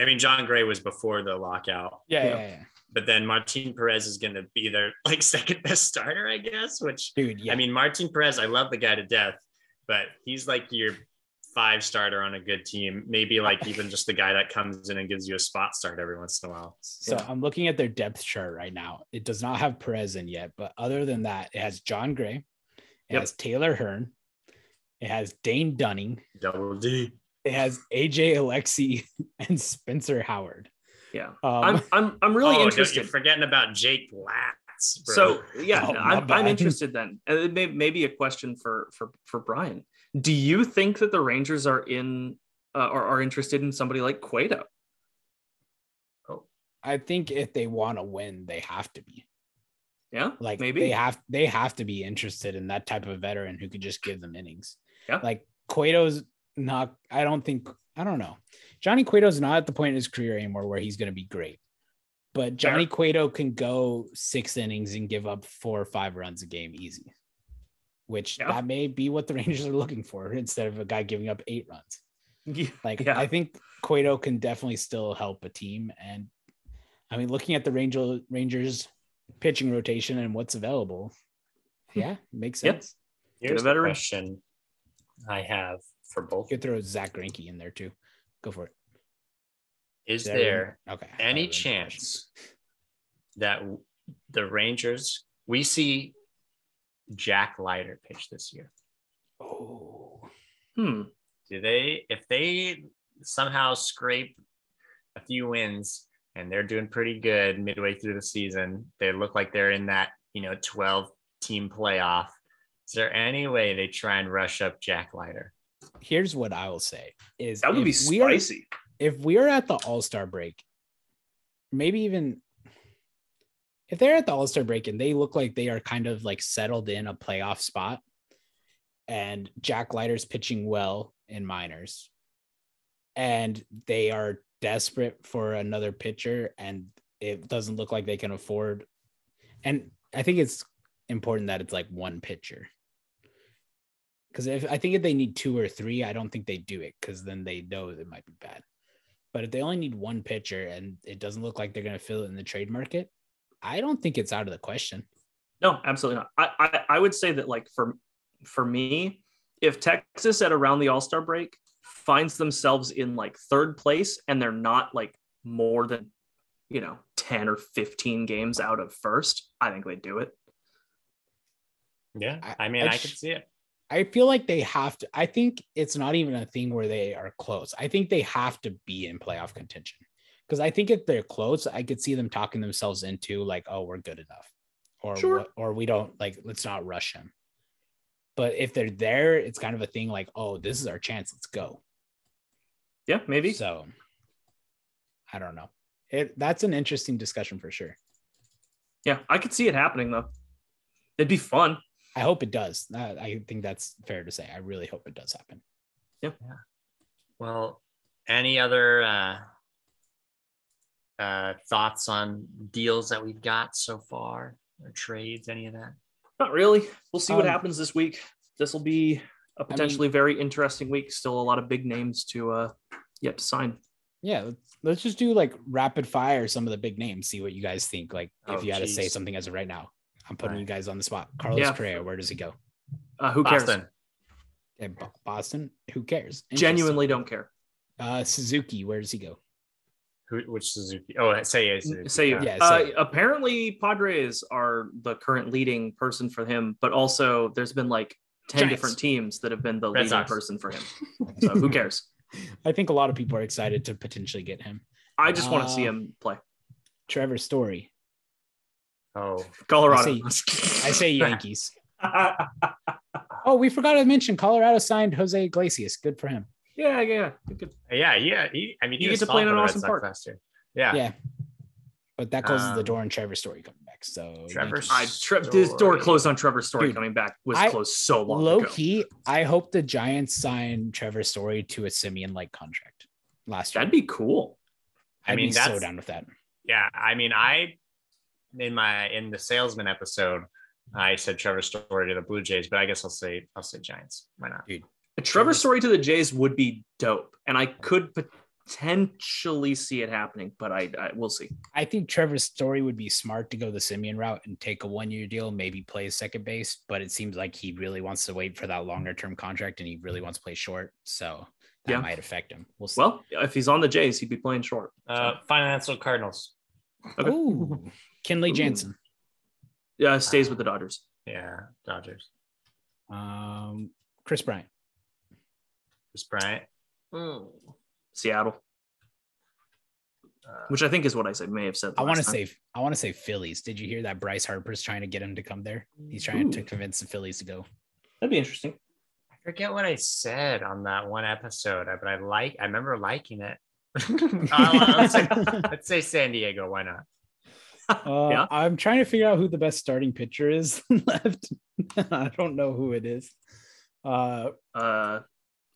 S2: I mean, John Gray was before the lockout,
S4: Yeah,
S3: Yeah.
S4: yeah, yeah.
S2: but then Martin Perez is going to be their like second best starter, I guess. Which
S4: Dude, yeah.
S2: I mean, Martin Perez, I love the guy to death, but he's like your five starter on a good team. Maybe like even just the guy that comes in and gives you a spot start every once in a while.
S4: So
S3: Yeah.
S4: I'm looking at their depth chart right now. It does not have Perez in yet, but other than that, it has John Gray, it
S3: Yep.
S4: has Taylor Hearn, it has Dane Dunning,
S2: Double D.
S4: it has AJ Alexy and Spencer Howard.
S3: Yeah.
S4: Um,
S3: I'm I'm I'm really
S2: oh,
S3: interested.
S2: You're forgetting about Jake Latz. Bro.
S3: So yeah,
S4: Oh,
S3: I'm, I'm interested then. And it may, maybe a question for for for Brian. Do you think that the Rangers are in uh, are, are interested in somebody like Cueto? Oh.
S4: I think if they want to win, they have to be.
S3: Yeah,
S4: Like
S3: maybe.
S4: they have they have to be interested in that type of veteran who could just give them innings.
S3: Yeah.
S4: Like Cueto's not. I don't think. I don't know. Johnny Cueto's not at the point in his career anymore where he's going to be great. But Johnny Cueto can go six innings and give up four or five runs a game easy, which
S3: Yeah.
S4: that may be what the Rangers are looking for instead of a guy giving up eight runs.
S3: Yeah.
S4: Like
S3: Yeah.
S4: I think Cueto can definitely still help a team. And I mean, looking at the Ranger Rangers pitching rotation and what's available, hmm. yeah, makes
S3: Yep.
S4: sense.
S2: here's
S3: a
S2: the
S3: veteran.
S2: question I have for both.
S4: You could throw Zach Greinke in there too. Go for it.
S2: Is
S4: There-
S2: there
S4: Okay.
S2: any
S4: That was a
S2: chance that the Rangers we see Jack Leiter pitch this year?
S4: Oh,
S3: Hmm.
S2: Do they if they somehow scrape a few wins and they're doing pretty good midway through the season, they look like they're in that, you know, 12 team playoff. Is there any way they try and rush up Jack Leiter?
S4: here's what I will say: is
S3: That would be
S4: if we are-
S3: spicy.
S4: if we're at the All Star break, maybe even if they're at the All Star break and they look like they are kind of like settled in a playoff spot, and Jack Leiter's pitching well in minors, and they are desperate for another pitcher, and it doesn't look like they can afford. And I think it's important that it's like one pitcher. Because if I think if they need two or three, I don't think they do it because then they know it might be bad. But if they only need one pitcher and it doesn't look like they're going to fill it in the trade market, I don't think it's out of the question.
S3: No, absolutely not. I, I I would say that like for for me, if Texas at around the All Star break finds themselves in like third place and they're not like more than you know ten or fifteen games out of first, I think they do it.
S2: Yeah.
S4: I-
S2: I mean,
S4: I
S2: I,
S4: sh-
S2: could see it.
S4: I feel like they have to. I think it's not even a thing where they are close. I think they have to be in playoff contention because I think if they're close, I could see them talking themselves into like, oh, we're good enough, or
S3: Sure.
S4: or we don't like, let's not rush him. But if they're there, it's kind of a thing like, oh, this is our chance, let's go.
S3: Yeah, maybe.
S4: So I don't know. It that's an interesting discussion for sure.
S3: Yeah, I could see it happening though. It'd be fun.
S4: I hope it does. Uh, I think that's fair to say. I really hope it does happen. Yeah. yeah.
S2: Well, any other uh, uh, thoughts on deals that we've got so far or trades, any of that?
S3: Not really. We'll see what
S4: Um,
S3: happens this week. This will be a potentially very interesting week. Still a lot of big names to uh yet to sign.
S4: Yeah, let's, let's just do like rapid fire some of the big names. See what you guys think. Like if
S2: Oh,
S4: you had to say something as of right now, I'm putting
S2: Right.
S4: you guys on the spot. Carlos
S3: Yeah.
S4: Correa, where does he go?
S3: Uh, who cares?
S2: Boston.
S4: Okay, Boston. Who cares?
S3: Genuinely don't care.
S4: Uh, Suzuki, where does he go?
S2: Who, which Suzuki? Oh, say Suzuki.
S3: Say
S2: Yeah.
S4: Yeah,
S3: uh,
S4: say-
S3: apparently Padres are the current leading person for him, but also there's been like 10
S4: Giants.
S3: different teams that have been the
S2: Red
S3: leading
S2: Sox.
S3: person for him. So who cares?
S4: I think a lot of people are excited to potentially get him.
S3: I just want to see
S4: Uh,
S3: him play.
S4: Trevor Story.
S2: Oh,
S3: Colorado.
S4: I I say Yankees. Oh, we forgot to mention Colorado signed Jose Iglesias. Good for him.
S3: Yeah, yeah. Good.
S2: yeah, yeah. He, I mean, he
S3: You
S2: was
S3: to play in an awesome park.
S2: last year. Yeah.
S4: Yeah. But that closes the
S2: Um,
S4: door on Trevor Story coming back. So
S2: Trevor
S4: Yankees.
S3: I tre- this door closed on Trevor Story
S4: Dude,
S3: coming back was
S4: I-
S3: closed so long
S4: low
S3: ago.
S4: key, I hope the Giants sign Trevor Story to a Semien like contract last year.
S3: That'd be cool.
S2: I
S4: I'd
S2: mean,
S4: be so down with that.
S2: Yeah. I mean, I in my in the salesman episode, I said Trevor Story to the Blue Jays, but I guess I'll say I'll say Giants. Why not?
S3: A Trevor Story to the Jays would be dope, and I could potentially see it happening, but I, I we'll see.
S4: I think Trevor Story would be smart to go the Semien route and take a one year deal, maybe play second base. But it seems like he really wants to wait for that longer term contract and he really wants to play short. So that
S3: Yeah.
S4: might affect him. We'll see.
S3: Well, if he's on the Jays, he'd be playing short.
S2: Uh, financial Cardinals.
S3: okay.
S4: Ooh, Kenley
S3: Ooh.
S4: Jansen.
S3: Yeah, stays with the Dodgers.
S2: Yeah, Dodgers.
S4: Um, Kris Bryant.
S2: Kris Bryant.
S3: Seattle,
S2: Uh,
S3: which I think is what I said. May have said.
S4: I want to say I want to say Phillies. Did you hear that Bryce Harper's trying to get him to come there? He's trying to convince the Phillies to go.
S3: that'd be interesting.
S2: I forget what I said on that one episode, but I like. I remember liking it. Uh, let's, say, let's say San Diego. Why not?
S4: Uh,
S3: Yeah.
S4: I'm trying to figure out who the best starting pitcher is left. I don't know who it is. Uh,
S3: Uh,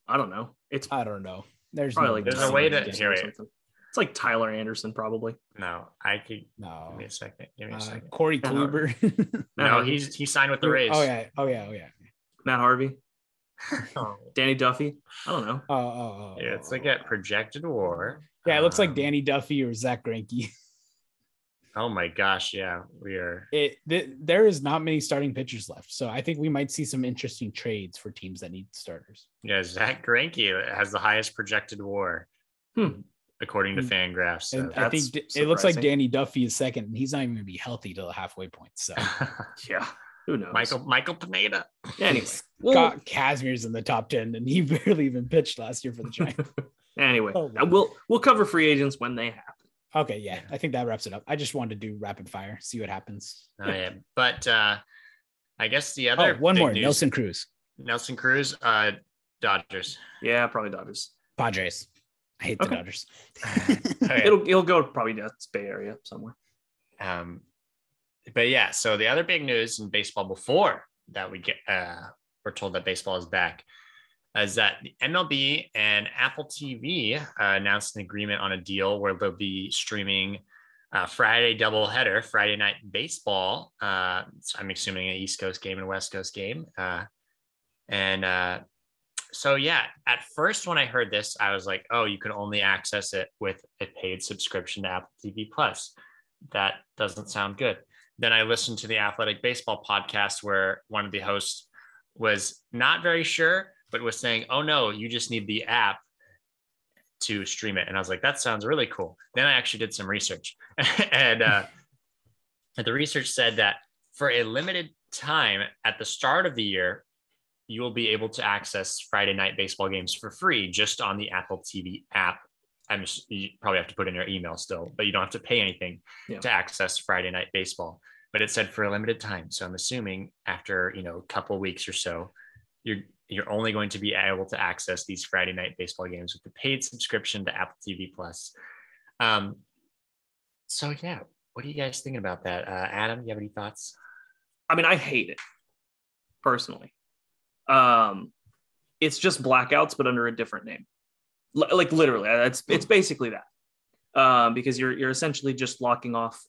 S3: I don't know. It's
S4: I don't know. There's
S3: probably
S4: no
S3: like
S2: There's a way to-
S3: Anderson
S2: here,
S3: or
S2: wait.
S3: something. It's like Tyler Anderson, probably.
S2: No, I could.
S4: no.
S2: Give me a second. Give me a
S4: Uh,
S2: second.
S4: Corey
S3: Yeah.
S4: Kluber.
S2: No, he's he signed with the Rays.
S4: Oh yeah. Oh yeah. Oh yeah.
S3: Matt Harvey,
S2: Oh,
S3: Danny Duffy. I don't know.
S4: Oh oh oh.
S2: yeah, it's like
S4: oh,
S2: a projected war.
S4: Yeah, it looks like
S2: Um,
S4: Danny Duffy or Zach Greinke.
S2: Oh my gosh, yeah, we are.
S4: It th- there is not many starting pitchers left, so I think we might see some interesting trades for teams that need starters.
S2: Yeah, Zach Greinke has the highest projected WAR,
S3: Hmm.
S2: according to
S4: Hmm.
S2: Fangraphs. So.
S4: And I think d- it looks like. Danny Duffy is second, and he's not even gonna be healthy till the halfway point. So
S3: Yeah, who knows?
S2: Michael Michael Pineda.
S3: Anyway,
S4: Scott Kazmir's in the top ten, and he barely even pitched last year for the Giants.
S3: anyway,
S4: Oh,
S3: uh, we'll we'll cover free agents when they happen.
S4: Okay, yeah, I think that wraps it up. I just wanted to do rapid fire, see what happens.
S2: Oh, yeah. But uh, I guess the
S4: Oh,
S2: other
S4: one
S2: big
S4: more,
S2: news-
S4: Nelson Cruz,
S2: Nelson Cruz, uh, Dodgers.
S3: Yeah, probably Dodgers.
S4: Padres. I hate
S3: Okay.
S4: the Dodgers.
S2: Okay.
S3: It'll it'll go probably to Bay Area somewhere.
S2: Um, but yeah, so the other big news in baseball before that we get, uh, we're told that baseball is back, is that the MLB and Apple TV uh, announced an agreement on a deal where they'll be streaming uh, Friday doubleheader, Friday night baseball. Uh, so I'm assuming an East Coast game and a West Coast game. Uh, and uh, so, yeah, at first when I heard this, I was like, oh, you can only access it with a paid subscription to Apple TV Plus that doesn't sound good. Then I listened to the Athletic Baseball podcast where one of the hosts was not very sure, but was saying, oh no, you just need the app to stream it. And I was like, that sounds really cool. Then I actually did some research. and uh, the research said that for a limited time at the start of the year, you will be able to access Friday night baseball games for free just on the Apple TV app. I'm just, you probably have to put in your email still, but you don't have to pay anything
S3: Yeah.
S2: to access Friday night baseball. But it said for a limited time. So I'm assuming after you know a couple weeks or so, you're you're only going to be able to access these Friday night baseball games with the paid subscription to Apple TV Plus. Um, so yeah, what are you guys thinking about that? Uh, Adam, you have any thoughts?
S3: I mean, I hate it personally. Um, it's just blackouts, but under a different name. L- like literally, it's it's basically that. Um, because you're you're essentially just locking off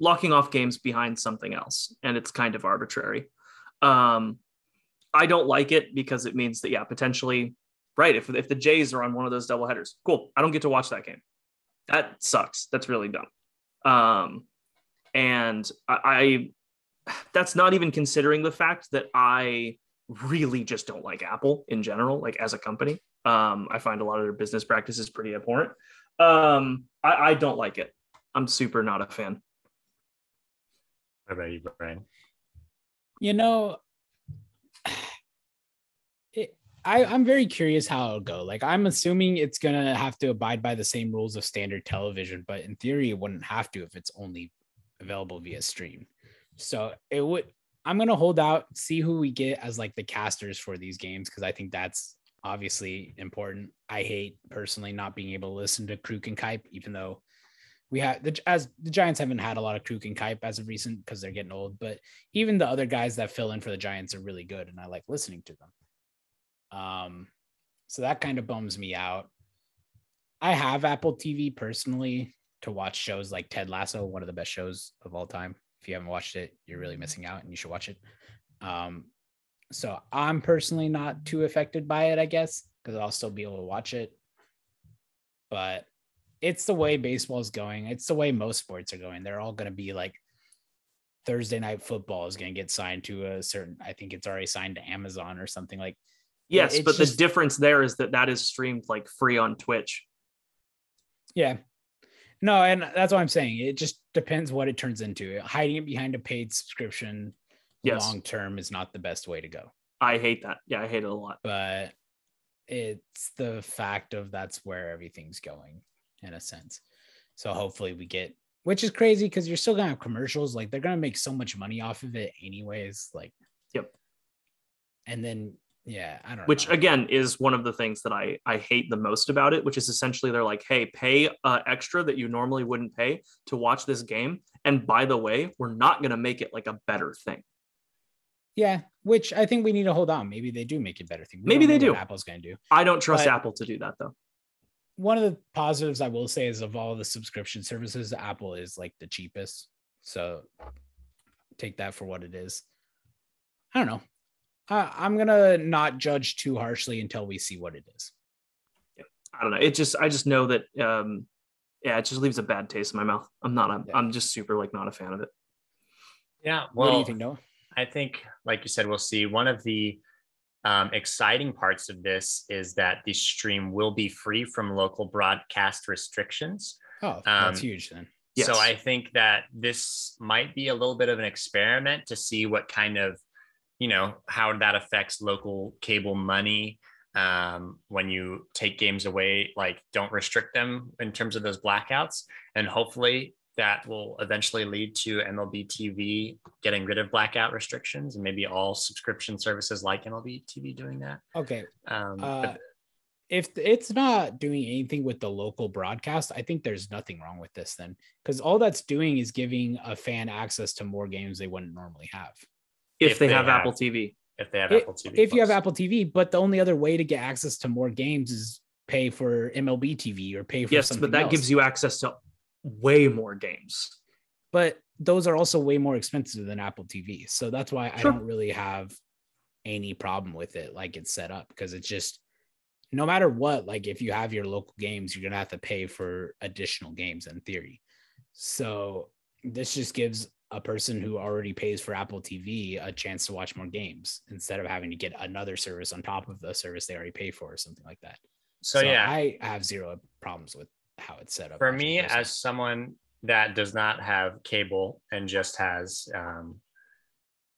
S3: locking off games behind something else, and it's kind of arbitrary. Um, I don't like it because it means that yeah, potentially, right? If if the Jays are on one of those double headers, cool. I don't get to watch that game. That sucks. That's really dumb. Um, and I, I that's not even considering the fact that I really just don't like Apple in general, like as a company. Um, I find a lot of their business practices pretty abhorrent. Um, I, I don't like it. I'm super not a fan.
S2: What about you, Brian?
S4: You know, it, I, I'm very curious how it'll go. Like, I'm assuming it's gonna have to abide by the same rules of standard television, but in theory, it wouldn't have to if it's only available via stream. So it would. I'm gonna hold out, see who we get as like the casters for these games because I think that's obviously important. I hate personally not being able to listen to Kruk and Kuip, even though we have the as the Giants haven't had a lot of Kruk and Kuip as of recent because they're getting old, but even the other guys that fill in for the Giants are really good, and I like listening to them. Um, so that kind of bums me out. I have Apple TV personally to watch shows like Ted Lasso, one of the best shows of all time. If you haven't watched it, you're really missing out, and you should watch it. Um, so I'm personally not too affected by it, I guess, because I'll still be able to watch it. but it's the way baseball is going. It's the way most sports are going. They're all going to be like Thursday night football is going to get signed to a certain. I think it's already signed to Amazon or something like.
S3: Yes,
S4: it's
S3: but
S4: just-
S3: the difference there is that that is streamed like free on Twitch.
S4: Yeah. No, and that's what I'm saying. It just depends what it turns into. Hiding it behind a paid subscription
S3: Yes.
S4: long term is not the best way to go.
S3: I hate that. Yeah, I hate it a lot.
S4: But it's the fact of that's where everything's going in a sense. So hopefully we get which is crazy because you're still gonna have commercials. Like they're gonna make so much money off of it anyways. Like
S3: Yep.
S4: And then yeah, I don't
S3: which
S4: know.
S3: again is one of the things that I I hate the most about it, which is essentially they're like, hey, pay uh, extra that you normally wouldn't pay to watch this game, and by the way, we're not gonna make it like a better thing.
S4: yeah, which I think we need to hold on. Maybe they do make it better thing. We
S3: Maybe they do.
S4: Apple's gonna do.
S3: I don't trust
S4: But-
S3: Apple to do that though.
S4: one of the positives I will say is of all the subscription services, Apple is like the cheapest. So take that for what it is. I don't know. I, I'm gonna not judge too harshly until we see what it is.
S3: I don't know. It just I just know that um yeah, it just leaves a bad taste in my mouth. I'm not I'm,
S4: Yeah.
S3: I'm just super like not a fan of it.
S2: Yeah.
S4: what do
S2: Well,
S4: you think, Noah?
S2: I think, like you said, we'll see. One of the um, exciting parts of this is that the stream will be free from local broadcast restrictions.
S4: Oh, that's
S2: um,
S4: huge then.
S3: Yes.
S2: So I think that this might be a little bit of an experiment to see what kind of, you know, how that affects local cable money um, when you take games away, like don't restrict them in terms of those blackouts. And hopefully that will eventually lead to MLB TV getting rid of blackout restrictions and maybe all subscription services like MLB TV doing that.
S4: Okay.
S2: Um,
S4: Uh,
S2: but
S4: if it's not doing anything with the local broadcast, I think there's nothing wrong with this then. Because all that's doing is giving a fan access to more games they wouldn't normally have.
S3: If,
S2: If
S3: they,
S2: they
S3: have,
S2: have-
S3: Apple TV.
S2: if they have
S4: If-
S2: Apple TV,
S4: if you have Apple TV, but the only other way to get access to more games is pay for MLB TV or pay for
S3: Yes,
S4: something
S3: but that
S4: else.
S3: gives you access to way more games.
S4: but those are also way more expensive than Apple TV. So that's why I don't really have any problem with it like it's set up because it's just no matter what, like if you have your local games, you're gonna have to pay for additional games in theory. So this just gives a person who already pays for Apple TV a chance to watch more games instead of having to get another service on top of the service they already pay for or something like that.
S2: so yeah,
S4: I have zero problems with how it's set up.
S2: for me
S4: personally.
S2: as someone that does not have cable and just has um,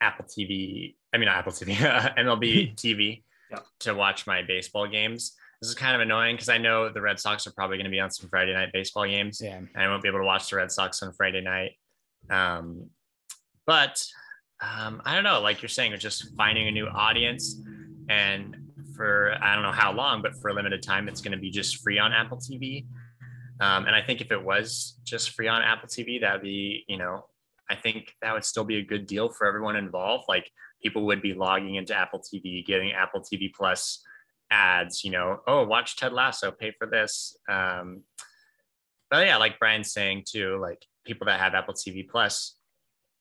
S2: apple tv i mean not apple tv mlb tv
S3: Yeah.
S2: to watch my baseball games this is kind of annoying because i know the red sox are probably going to be on some friday night baseball games
S4: yeah.
S2: and i won't be able to watch the red sox on friday night um, but um, i don't know like you're saying it's just finding a new audience and for i don't know how long but for a limited time it's going to be just free on apple tv um, and I think if it was just free on Apple TV, that'd be, you know, I think that would still be a good deal for everyone involved. Like people would be logging into Apple TV, getting Apple TV Plus ads, you know, oh, watch Ted Lasso, pay for this. Um, but yeah, like Brian's saying too, like people that have Apple TV Plus,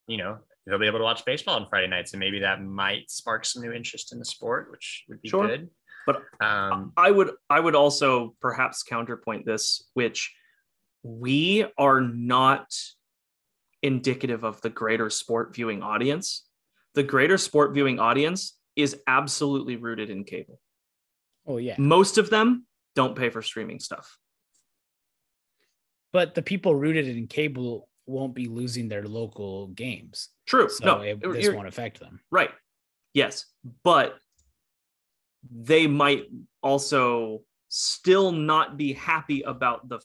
S2: you know, they'll be able to watch baseball on Friday nights, and maybe that might spark some new interest in the sport, which would be
S3: Sure.
S2: good.
S3: But
S2: um,
S3: I would I would also perhaps counterpoint this, which we are not indicative of the greater sport viewing audience. The greater sport viewing audience is absolutely rooted in cable.
S4: Oh yeah.
S3: Most of them don't pay for streaming stuff.
S4: But the people rooted in cable won't be losing their local games.
S3: True.
S4: So
S3: no,
S4: it, this won't affect them.
S3: Right. Yes. But they might also still not be happy about the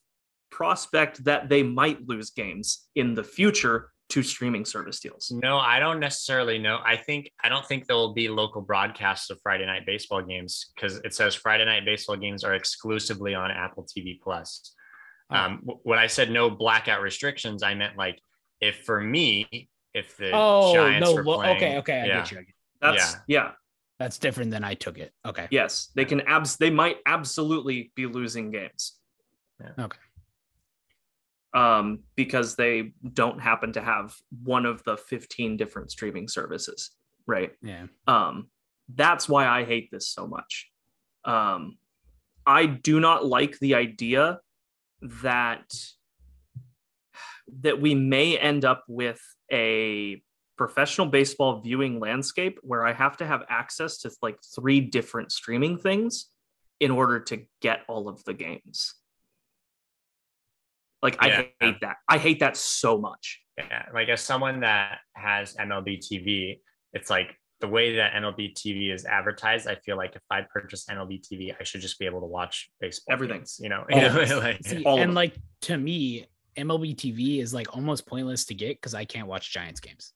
S3: prospect that they might lose games in the future to streaming service deals.
S2: No, I don't necessarily know. I think I don't think there will be local broadcasts of Friday night baseball games because it says Friday night baseball games are exclusively on Apple TV Plus.
S4: Oh.
S2: Um, w- when I said no blackout restrictions, I meant like if for me, if the
S4: Oh
S2: Giants
S4: no!
S2: were
S4: lo-
S2: playing,
S4: okay, okay, I
S2: yeah.
S4: get you. I get you.
S3: That's yeah.
S4: That's different than I took it. Okay.
S3: Yes, they can abs they might absolutely be losing games.
S2: Yeah.
S4: Okay.
S3: Um, because they don't happen to have one of the 15 different streaming services, right?
S4: Yeah.
S3: Um, that's why I hate this so much. Um, I do not like the idea that that we may end up with a professional baseball viewing landscape where I have to have access to like three different streaming things in order to get all of the games. Like
S2: Yeah.
S3: I hate that. I hate that so much.
S2: Yeah, like as someone that has MLB TV, it's like the way that MLB TV is advertised. I feel like if I purchase MLB TV, I should just be able to watch baseball.
S3: Everything.
S2: games, you know.
S3: All
S2: You
S3: of
S2: know,
S3: it.
S2: like-
S4: See,
S3: all
S4: and like to me, MLB TV is like almost pointless to get because I can't watch Giants games.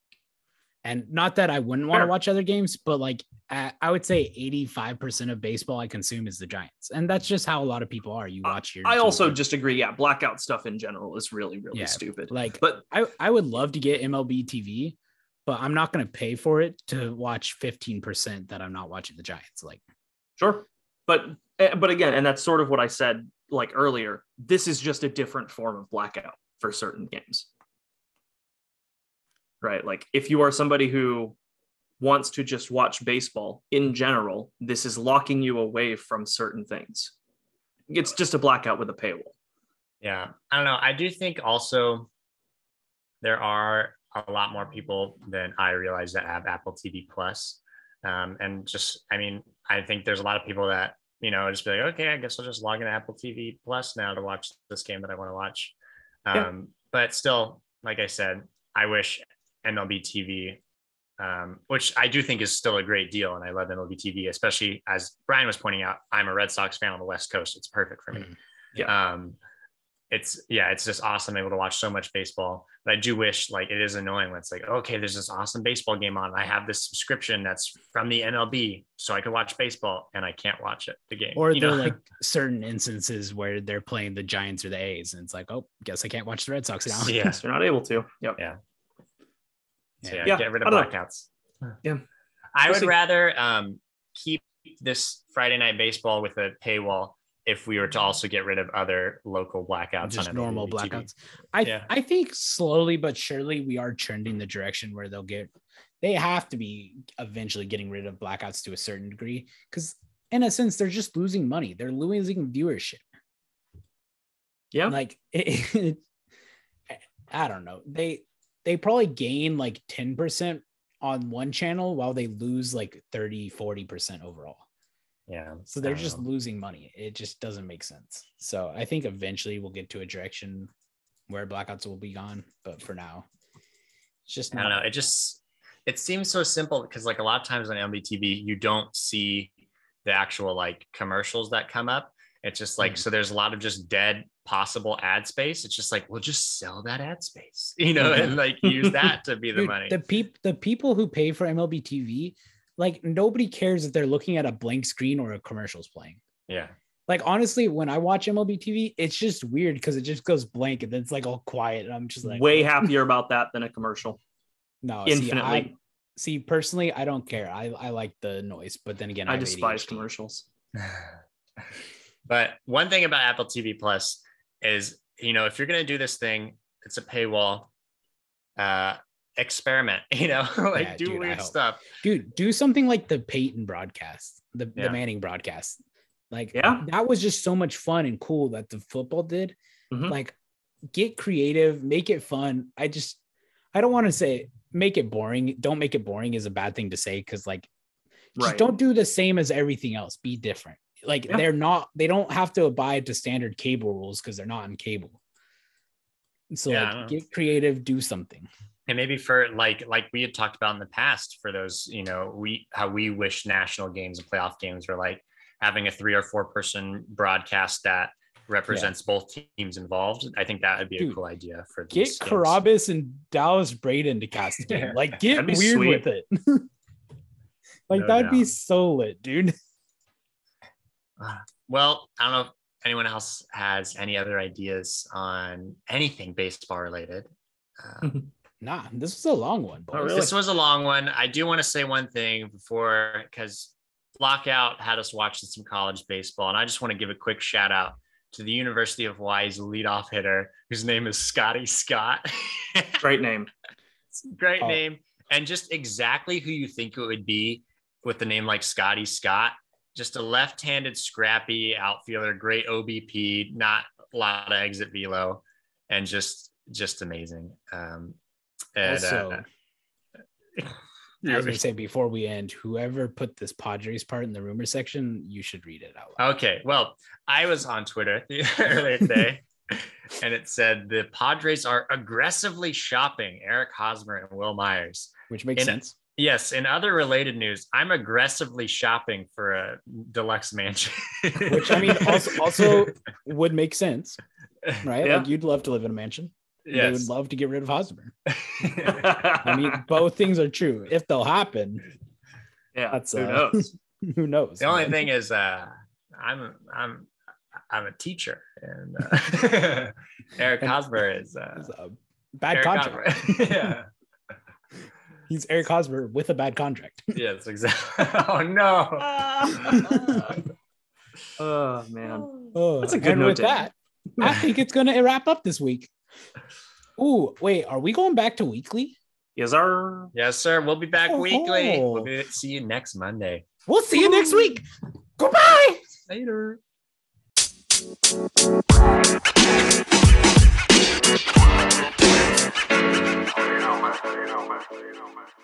S4: And not that I wouldn't want to watch other games, but like I, I would say 85% of baseball I consume is the Giants. And that's just how a lot of people are. You uh, watch your
S3: I also just agree. Yeah, blackout stuff in general is really, really
S4: Yeah,
S3: stupid.
S4: like
S3: But
S4: I, I would love to get MLB TV, but I'm not going to pay for it to watch 15% that I'm not watching the Giants. Like,
S3: Sure. But eh, but again, and that's sort of what I said like earlier. This is just a different form of blackout for certain games. Right? Like if you are somebody who wants to just watch baseball in general, this is locking you away from certain things. It's just a blackout with a paywall.
S2: Yeah, I don't know. I do think also there are a lot more people than I realize that have Apple TV Plus, um, and just I mean, I think there's a lot of people that you know just be like, okay, I guess I'll just log into Apple TV Plus now to watch this game that I want to watch. Um,
S3: Yeah.
S2: But still, like I said, I wish MLB TV. Um, which I do think is still a great deal, and I love MLB TV, especially as Brian was pointing out. I'm a Red Sox fan on the West Coast; it's perfect for me.
S3: Mhm.
S2: Um, it's yeah, it's just awesome able to watch so much baseball. But I do wish like it is annoying when it's like, okay, there's this awesome baseball game on. I have this subscription that's from the MLB, so I can watch baseball, and I can't watch it the game.
S4: or
S2: you
S4: there are
S2: know?
S4: like certain instances where they're playing the Giants or the A's, and it's like, oh, guess I can't watch the Red Sox now.
S2: yeah,
S3: Yes, you're not able to. Yep.
S2: so yeah,
S3: Yeah,
S2: get rid of
S3: don't know.
S2: blackouts.
S3: Yeah.
S2: I would rather um, keep this Friday night baseball with a paywall if we were to also get rid of other local blackouts,
S4: just normal
S2: TV.
S4: blackouts. I
S2: Yeah.
S4: I think slowly but surely we are trending the direction where they'll get they have to be eventually getting rid of blackouts to a certain degree because in a sense they're just losing money. They're losing viewership.
S3: Yeah.
S4: Like it, I don't know. They they probably gain like 10% on one channel while they lose like 30 40% overall.
S2: Yeah,
S4: So they're just losing money. It just doesn't make sense. So I think eventually we'll get to a direction where blackouts will be gone. But for now, it's just
S2: I don't know. It just it seems so simple because like a lot of times on MBTV you don't see the actual like commercials that come up. It's just like
S4: Mhm.
S2: so there's a lot of just dead possible ad space. It's just like we'll just sell that ad space, you know, and like use that to be the
S4: Dude,
S2: money.
S4: the peop the people who pay for MLB TV, like nobody cares if they're looking at a blank screen or a commercial's playing.
S2: yeah,
S4: Like honestly, when I watch MLB TV, it's just weird because it just goes blank and then it's like all quiet. And I'm just like,
S3: Way happier about that than a commercial.
S4: no,
S3: infinitely.
S4: See, I, see, personally, I don't care. I, I like the noise, but then again,
S3: I
S4: have
S3: despise
S4: ADHD.
S3: commercials.
S2: but one thing about Apple TV Plus is, you know, if you're gonna do this thing, it's a paywall. Uh, experiment, you know, like
S4: Yeah,
S2: do
S4: dude,
S2: weird stuff.
S4: dude do something like the peyton broadcast the,
S2: Yeah.
S4: the manning broadcast like
S3: Yeah.
S4: that was just so much fun and cool that the football did
S3: Mhm.
S4: like get creative make it fun i just i don't want to say make it boring don't make it boring is a bad thing to say because like just
S3: Right.
S4: don't do the same as everything else be different like
S3: Yeah.
S4: they're not they don't have to abide to standard cable rules because they're not on cable so
S2: Yeah,
S4: like get creative do something
S2: and maybe for like like we had talked about in the past for those you know we how we wish national games and playoff games were like having a three or four person broadcast that represents both teams involved i think that would be a
S4: Dude,
S2: cool idea for
S4: get
S2: games.
S4: Carabas and Dallas Braden to cast a game. Like get weird
S3: sweet.
S4: with it. like
S2: No
S4: that'd be so lit, dude.
S2: well i don't know if anyone else has any other ideas on anything baseball related Um,
S4: Nah, this was a long one, boys.
S3: Oh, really?
S2: This was a long one. I do want to say one thing before because lockout had us watching some college baseball, and I just want to give a quick shout out to the University of Hawaii's leadoff hitter, whose name is Scotty Scott.
S3: Great name.
S2: Great
S4: Oh.
S2: name, and just exactly who you think it would be with the name like Scotty Scott. Just a left-handed, scrappy outfielder, great OBP, not a lot of exit velo, and just just amazing. Um, and
S4: Also,
S2: uh,
S4: I was gonna say before we end, whoever put this Padres part in the rumor section, you should read it out loud.
S2: Okay, well, I was on Twitter the earlier today, and it said the Padres are aggressively shopping Eric Hosmer and Wil Myers.
S4: Which makes
S2: in-
S4: sense.
S2: Yes, in other related news, I'm aggressively shopping for a deluxe mansion.
S4: Which I mean also also would make sense, right?
S3: Yeah.
S4: Like you'd love to live in a mansion. They would love to get rid of Hosmer. I mean, both things are true. If they'll happen,
S3: yeah,
S4: That's,
S3: who
S4: uh,
S3: knows?
S4: who knows?
S2: the only
S4: man?
S2: thing is, uh, I'm I'm I'm a teacher, and uh, Eric Hosmer is uh,
S4: It's a bad
S2: Eric
S4: contract.
S2: Hosmer. yeah.
S4: He's Eric Hosmer with a bad contract.
S2: Yes, exactly. Oh no.
S3: oh man.
S4: Oh,
S3: That's a good
S4: and
S3: note
S4: with
S3: to end.
S4: that, I think it's gonna wrap up this week. Ooh, wait, are we going back to weekly?
S3: Yes, sir.
S2: Yes, sir. We'll be back
S4: oh, weekly.
S2: We'll be, see you next Monday.
S4: We'll see Ooh. you next week. Goodbye.
S2: Later.
S5: you man. You man. You man.